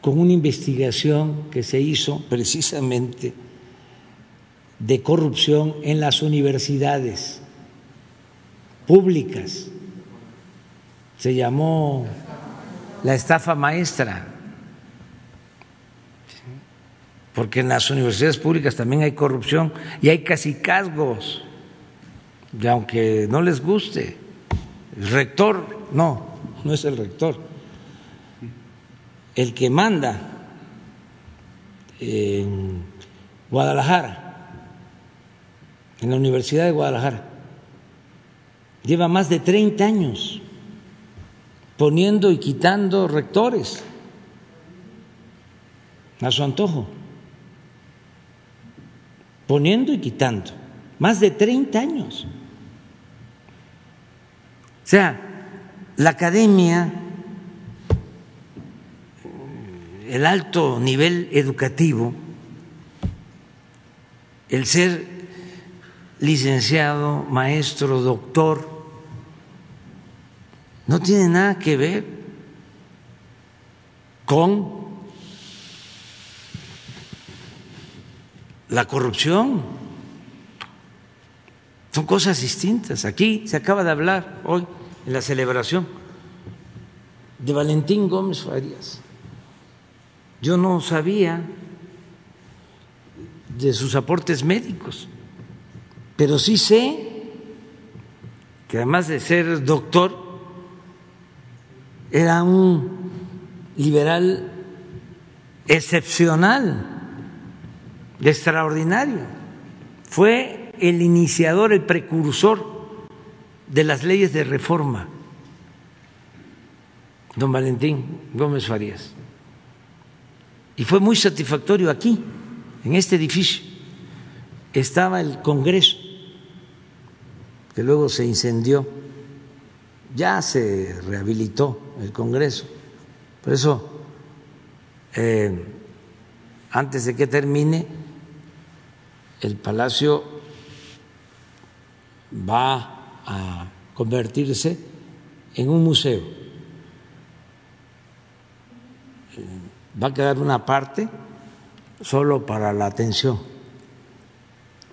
con una investigación que se hizo precisamente de corrupción en las universidades públicas. Se llamó la estafa maestra, porque en las universidades públicas también hay corrupción y hay casicazgos, y aunque no les guste, el rector, no, no es el rector, el que manda en Guadalajara, en la Universidad de Guadalajara, lleva más de 30 años poniendo y quitando rectores a su antojo, poniendo y quitando, más de 30 años. O sea, la academia, el alto nivel educativo, el ser licenciado, maestro, doctor, no tiene nada que ver con la corrupción. Son cosas distintas. Aquí se acaba de hablar hoy en la celebración de Valentín Gómez Farías. Yo no sabía de sus aportes médicos, pero sí sé que además de ser doctor, era un liberal excepcional, extraordinario. Fue el iniciador, el precursor de las leyes de reforma, don Valentín Gómez Farías. Y fue muy satisfactorio aquí, en este edificio. Estaba el Congreso, que luego se incendió, ya se rehabilitó el Congreso. Por eso, eh, antes de que termine, el Palacio va a convertirse en un museo. Va a quedar una parte solo para la atención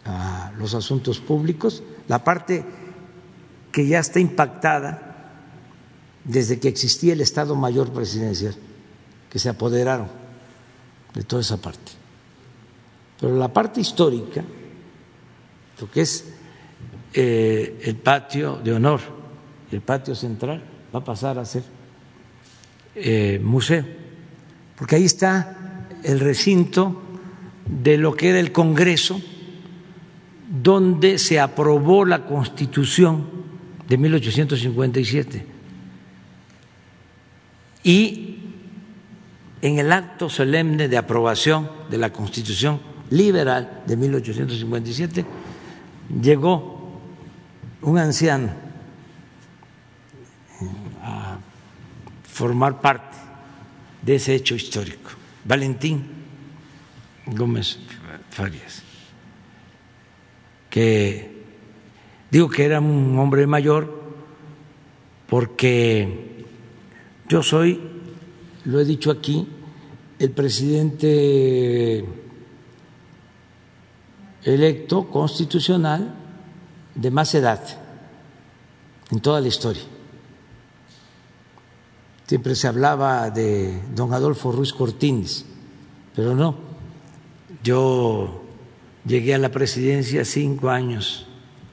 a los asuntos públicos, la parte que ya está impactada desde que existía el Estado Mayor Presidencial, que se apoderaron de toda esa parte. Pero la parte histórica, lo que es eh, el patio de honor el patio central, va a pasar a ser eh, museo, porque ahí está el recinto de lo que era el Congreso, donde se aprobó la Constitución de 1857 y en el acto solemne de aprobación de la Constitución liberal de 1857 llegó un anciano a formar parte de ese hecho histórico, Valentín Gómez Farias, que digo que era un hombre mayor porque yo soy, lo he dicho aquí, el presidente electo constitucional de más edad en toda la historia. Siempre se hablaba de don Adolfo Ruiz Cortines, pero no. Yo llegué a la presidencia cinco años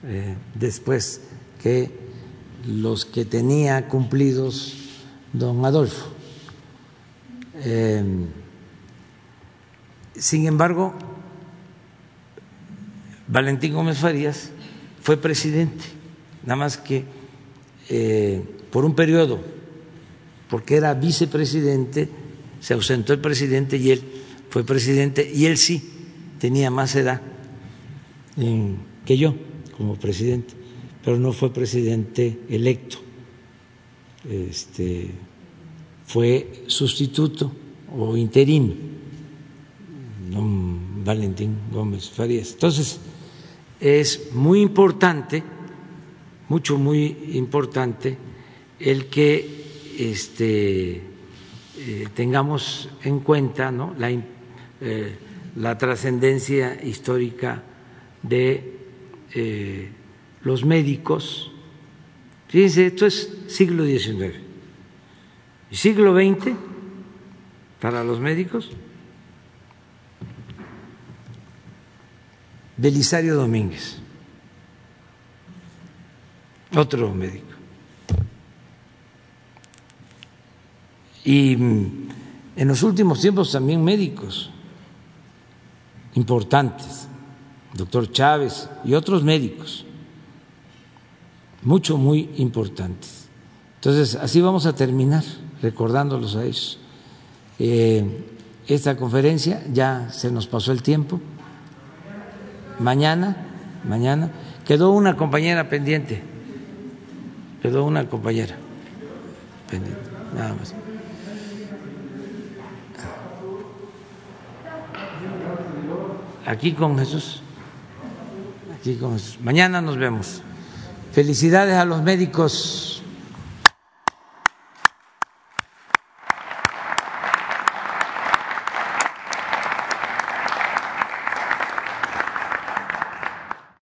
eh, después que los que tenía cumplidos don Adolfo. Em, sin embargo, Valentín Gómez Farías fue presidente, nada más que eh, por un periodo, porque era vicepresidente, se ausentó el presidente y él fue presidente y él sí tenía más edad que yo como presidente, pero no fue presidente electo. Este, fue sustituto o interino, don Valentín Gómez Farías. Entonces, es muy importante, mucho, muy importante, el que este, eh, tengamos en cuenta ¿no? la, eh, la trascendencia histórica de eh, los médicos. Fíjense, esto es siglo XIX. ¿Y siglo XX para los médicos? Belisario Domínguez, otro médico. Y en los últimos tiempos también médicos importantes, doctor Chávez y otros médicos, mucho, muy importantes. Entonces, así vamos a terminar recordándolos a ellos. Eh, esta conferencia ya se nos pasó el tiempo. Mañana, mañana, quedó una compañera pendiente, quedó una compañera pendiente, nada más. Aquí con Jesús, aquí con Jesús. Mañana nos vemos. Felicidades a los médicos.